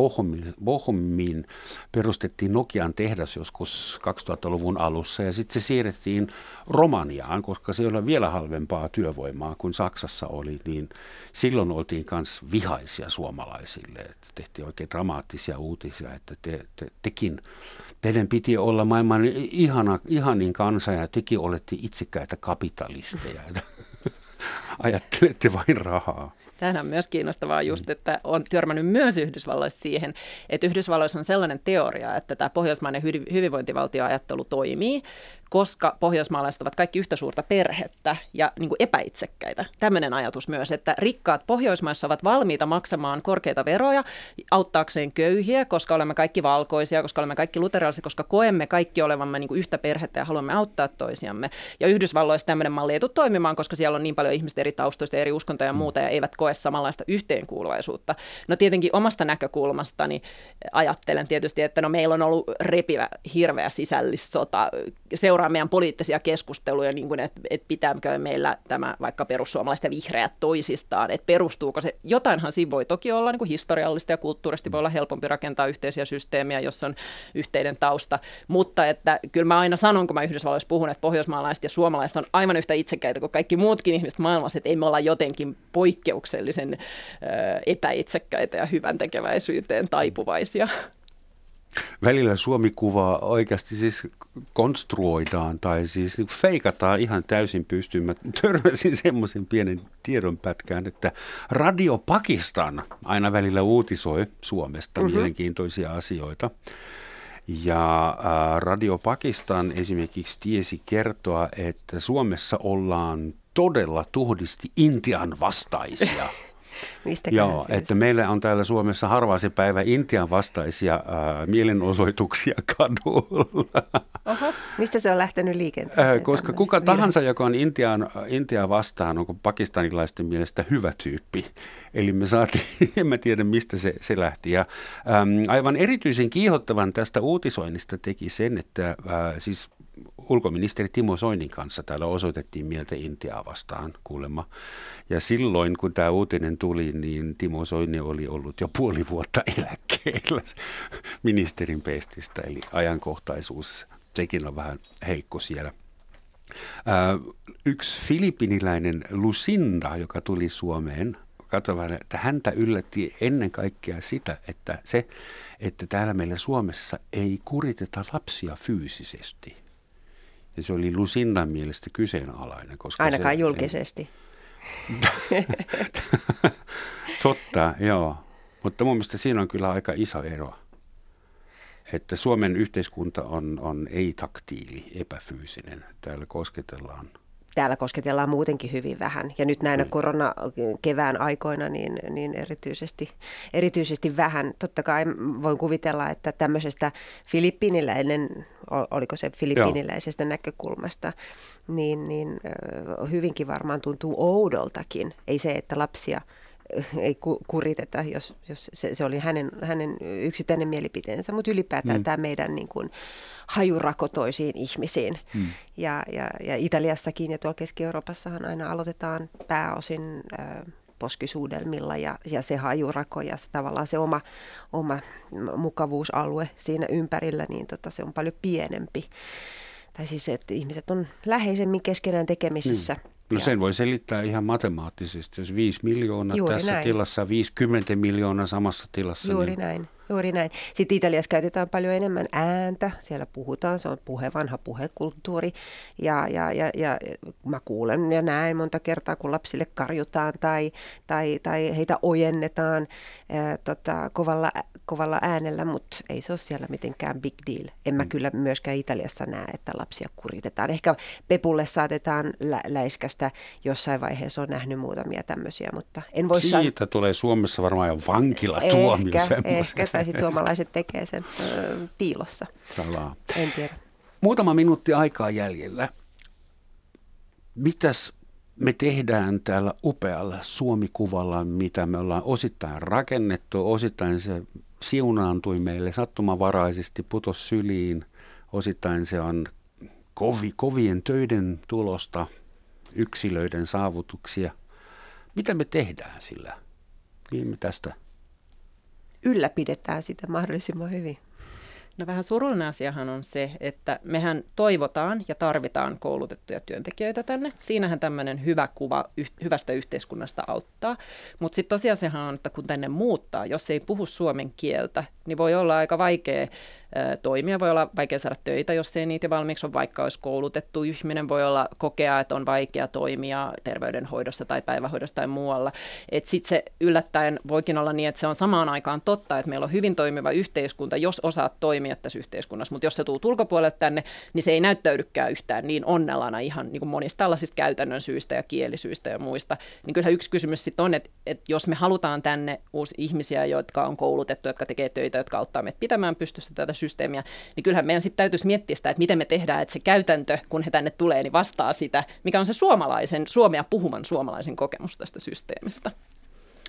Bohumiin perustettiin Nokian tehdas joskus 2000-luvun alussa ja sitten se siirrettiin Romaniaan, koska se oli vielä halvempaa työvoimaa kuin Saksassa oli, niin silloin oltiin myös vihaisia suomalaisille. Että tehtiin oikein dramaattisia uutisia, että te, te, tekin teidän piti olla maailman ihana, ihanin kansa ja tekin olette itsekäitä kapitalisteja. (laughs) Ajattelette vain rahaa. Tähän on myös kiinnostavaa just, että on törmännyt myös Yhdysvalloissa siihen, että Yhdysvalloissa on sellainen teoria, että tämä pohjoismainen hyvinvointivaltioajattelu toimii, koska pohjoismaalaiset ovat kaikki yhtä suurta perhettä ja niin kuin epäitsekkäitä. Tämmöinen ajatus myös, että rikkaat Pohjoismaissa ovat valmiita maksamaan korkeita veroja auttaakseen köyhiä, koska olemme kaikki valkoisia, koska olemme kaikki luterilaisia, koska koemme kaikki olevamme niin kuin yhtä perhettä ja haluamme auttaa toisiamme. Ja Yhdysvalloissa tämmöinen malli ei tule toimimaan, koska siellä on niin paljon ihmistä eri taustoista, eri uskontoja ja muuta ja eivät koe samanlaista yhteenkuuluvaisuutta. No tietenkin omasta näkökulmastani ajattelen tietysti, että no meillä on ollut repivä, hirveä sisällissota. Seura- seuraa meidän poliittisia keskusteluja, niin kuin, että, että pitääkö meillä tämä vaikka perussuomalaiset ja vihreät toisistaan, että perustuuko se, jotainhan siinä voi toki olla niin kuin historiallista ja kulttuurisesti voi olla helpompi rakentaa yhteisiä systeemiä, jos on yhteinen tausta, mutta että kyllä mä aina sanon, kun mä Yhdysvalloissa puhun, että pohjoismaalaiset ja suomalaiset on aivan yhtä itsekäitä kuin kaikki muutkin ihmiset maailmassa, että ei me olla jotenkin poikkeuksellisen epäitsekkäitä ja hyvän tekeväisyyteen taipuvaisia. Välillä Suomi-kuvaa oikeasti siis konstruoidaan tai siis niin feikataan ihan täysin pystyyn. Mä törmäsin semmoisen pienen tiedonpätkään, että Radio Pakistan aina välillä uutisoi Suomesta mm-hmm. mielenkiintoisia asioita. Ja äh, Radio Pakistan esimerkiksi tiesi kertoa, että Suomessa ollaan todella tuhdisti Intian vastaisia. (laughs) Mistä Joo, että meillä on täällä Suomessa harvaa se päivä Intian vastaisia äh, mielenosoituksia (laughs) kadulla. Oho. Mistä se on lähtenyt liikenteeseen? Äh, koska kuka tahansa, joka on Intian, Intiaa vastaan, onko pakistanilaisten mielestä hyvä tyyppi. Eli me saatiin, (laughs) en mä tiedä mistä se, se lähti. Ja, ähm, aivan erityisen kiihottavan tästä uutisoinnista teki sen, että äh, siis ulkoministeri Timo Soinin kanssa täällä osoitettiin mieltä Intiaa vastaan kuulemma. Ja silloin, kun tämä uutinen tuli, niin Timo Soini oli ollut jo puoli vuotta eläkkeellä (laughs) ministerin pestistä, eli ajankohtaisuus, sekin on vähän heikko siellä. Yksi filipiniläinen Lucinda, joka tuli Suomeen, katsotaan, että häntä yllätti ennen kaikkea sitä, että se, että täällä meillä Suomessa ei kuriteta lapsia fyysisesti – ja se oli Lucindan mielestä kyseenalainen. Koska Ainakaan se, julkisesti. (laughs) Totta, joo. Mutta mun mielestä siinä on kyllä aika iso ero. Että Suomen yhteiskunta on, on ei-taktiili, epäfyysinen. Täällä kosketellaan täällä kosketellaan muutenkin hyvin vähän. Ja nyt näinä mm. koronakevään aikoina niin, niin erityisesti, erityisesti vähän. Totta kai voin kuvitella, että tämmöisestä filippiniläinen, oliko se filippiniläisestä Joo. näkökulmasta, niin, niin hyvinkin varmaan tuntuu oudoltakin. Ei se, että lapsia ei kuriteta, jos, jos se, se oli hänen, hänen yksittäinen mielipiteensä, mutta ylipäätään mm. tämä meidän niin kuin, hajurako toisiin ihmisiin. Mm. Ja, ja, ja Italiassakin ja tuolla Keski-Euroopassahan aina aloitetaan pääosin äh, poskisuudelmilla ja, ja se hajurako ja se, tavallaan se oma, oma mukavuusalue siinä ympärillä, niin tota, se on paljon pienempi. Tai siis, että ihmiset on läheisemmin keskenään tekemisissä. Mm. No sen voi selittää ihan matemaattisesti, jos 5 miljoonaa Juuri tässä näin. tilassa, 50 miljoonaa samassa tilassa. Juuri niin... näin. Juuri näin. Sitten Italiassa käytetään paljon enemmän ääntä, siellä puhutaan, se on puhe, vanha puhekulttuuri. Ja, ja, ja, ja mä kuulen ja näen monta kertaa, kun lapsille karjutaan tai, tai, tai heitä ojennetaan ää, tota, kovalla, kovalla äänellä, mutta ei se ole siellä mitenkään big deal. En mä mm. kyllä myöskään Italiassa näe, että lapsia kuritetaan. Ehkä Pepulle saatetaan lä- läiskästä jossain vaiheessa, on nähnyt muutamia tämmöisiä, mutta en voi Siitä san... tulee Suomessa varmaan jo vankilatuomio ehkä, ehkä, tai sitten (laughs) suomalaiset tekee sen ö, piilossa. Salaa. En tiedä. Muutama minuutti aikaa jäljellä. Mitäs me tehdään täällä upealla Suomikuvalla, mitä me ollaan osittain rakennettu, osittain se siunaantui meille sattumavaraisesti, putos syliin, osittain se on kovi, kovien töiden tulosta, yksilöiden saavutuksia. Mitä me tehdään sillä? Mihin me tästä ylläpidetään sitä mahdollisimman hyvin? No vähän surullinen asiahan on se, että mehän toivotaan ja tarvitaan koulutettuja työntekijöitä tänne. Siinähän tämmöinen hyvä kuva yh- hyvästä yhteiskunnasta auttaa. Mutta sitten tosiasiahan on, että kun tänne muuttaa, jos ei puhu suomen kieltä, niin voi olla aika vaikea toimia. Voi olla vaikea saada töitä, jos ei niitä valmiiksi on, vaikka olisi koulutettu ihminen. Voi olla kokea, että on vaikea toimia terveydenhoidossa tai päivähoidossa tai muualla. Sitten se yllättäen voikin olla niin, että se on samaan aikaan totta, että meillä on hyvin toimiva yhteiskunta, jos osaat toimia tässä yhteiskunnassa. Mutta jos se tuut ulkopuolelle tänne, niin se ei näyttäydykään yhtään niin onnellana ihan niin kuin monista tällaisista käytännön syistä ja kielisyistä ja muista. Niin kyllähän yksi kysymys sitten on, että, että jos me halutaan tänne uusi ihmisiä, jotka on koulutettu, jotka tekee töitä, jotka auttaa meitä pitämään pystyssä tätä systeemiä, niin kyllähän meidän sitten täytyisi miettiä sitä, että miten me tehdään, että se käytäntö, kun he tänne tulee, niin vastaa sitä, mikä on se suomalaisen, suomea puhuvan suomalaisen kokemus tästä systeemistä.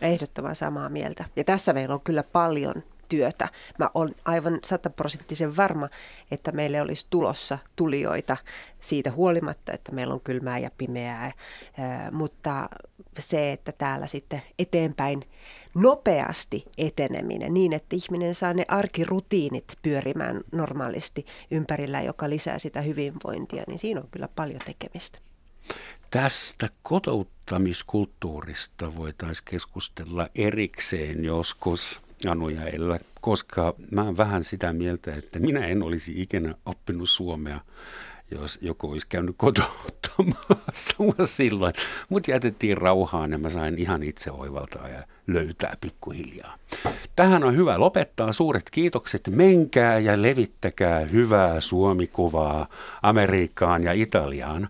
Ehdottoman samaa mieltä. Ja tässä meillä on kyllä paljon työtä. Mä olen aivan sataprosenttisen varma, että meille olisi tulossa tulijoita siitä huolimatta, että meillä on kylmää ja pimeää, mutta se, että täällä sitten eteenpäin nopeasti eteneminen niin, että ihminen saa ne arkirutiinit pyörimään normaalisti ympärillä, joka lisää sitä hyvinvointia, niin siinä on kyllä paljon tekemistä. Tästä kotouttamiskulttuurista voitaisiin keskustella erikseen joskus. Anu ja Ella, koska mä oon vähän sitä mieltä, että minä en olisi ikinä oppinut suomea, jos joku olisi käynyt kotouttamassa (laughs) silloin. Mut jätettiin rauhaan ja mä sain ihan itse oivaltaa ja löytää pikkuhiljaa. Tähän on hyvä lopettaa. Suuret kiitokset. Menkää ja levittäkää hyvää suomikuvaa Amerikkaan ja Italiaan.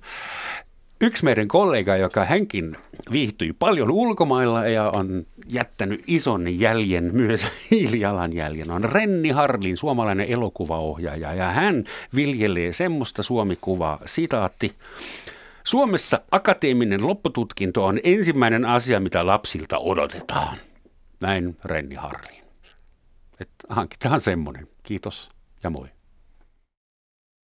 Yksi meidän kollega, joka hänkin viihtyi paljon ulkomailla ja on jättänyt ison jäljen, myös (laughs) hiilijalanjäljen, on Renni Harlin, suomalainen elokuvaohjaaja. Ja hän viljelee semmoista suomikuvaa, sitaatti. Suomessa akateeminen loppututkinto on ensimmäinen asia, mitä lapsilta odotetaan. Näin Renni Harlin. Että hankitaan semmoinen. Kiitos ja moi.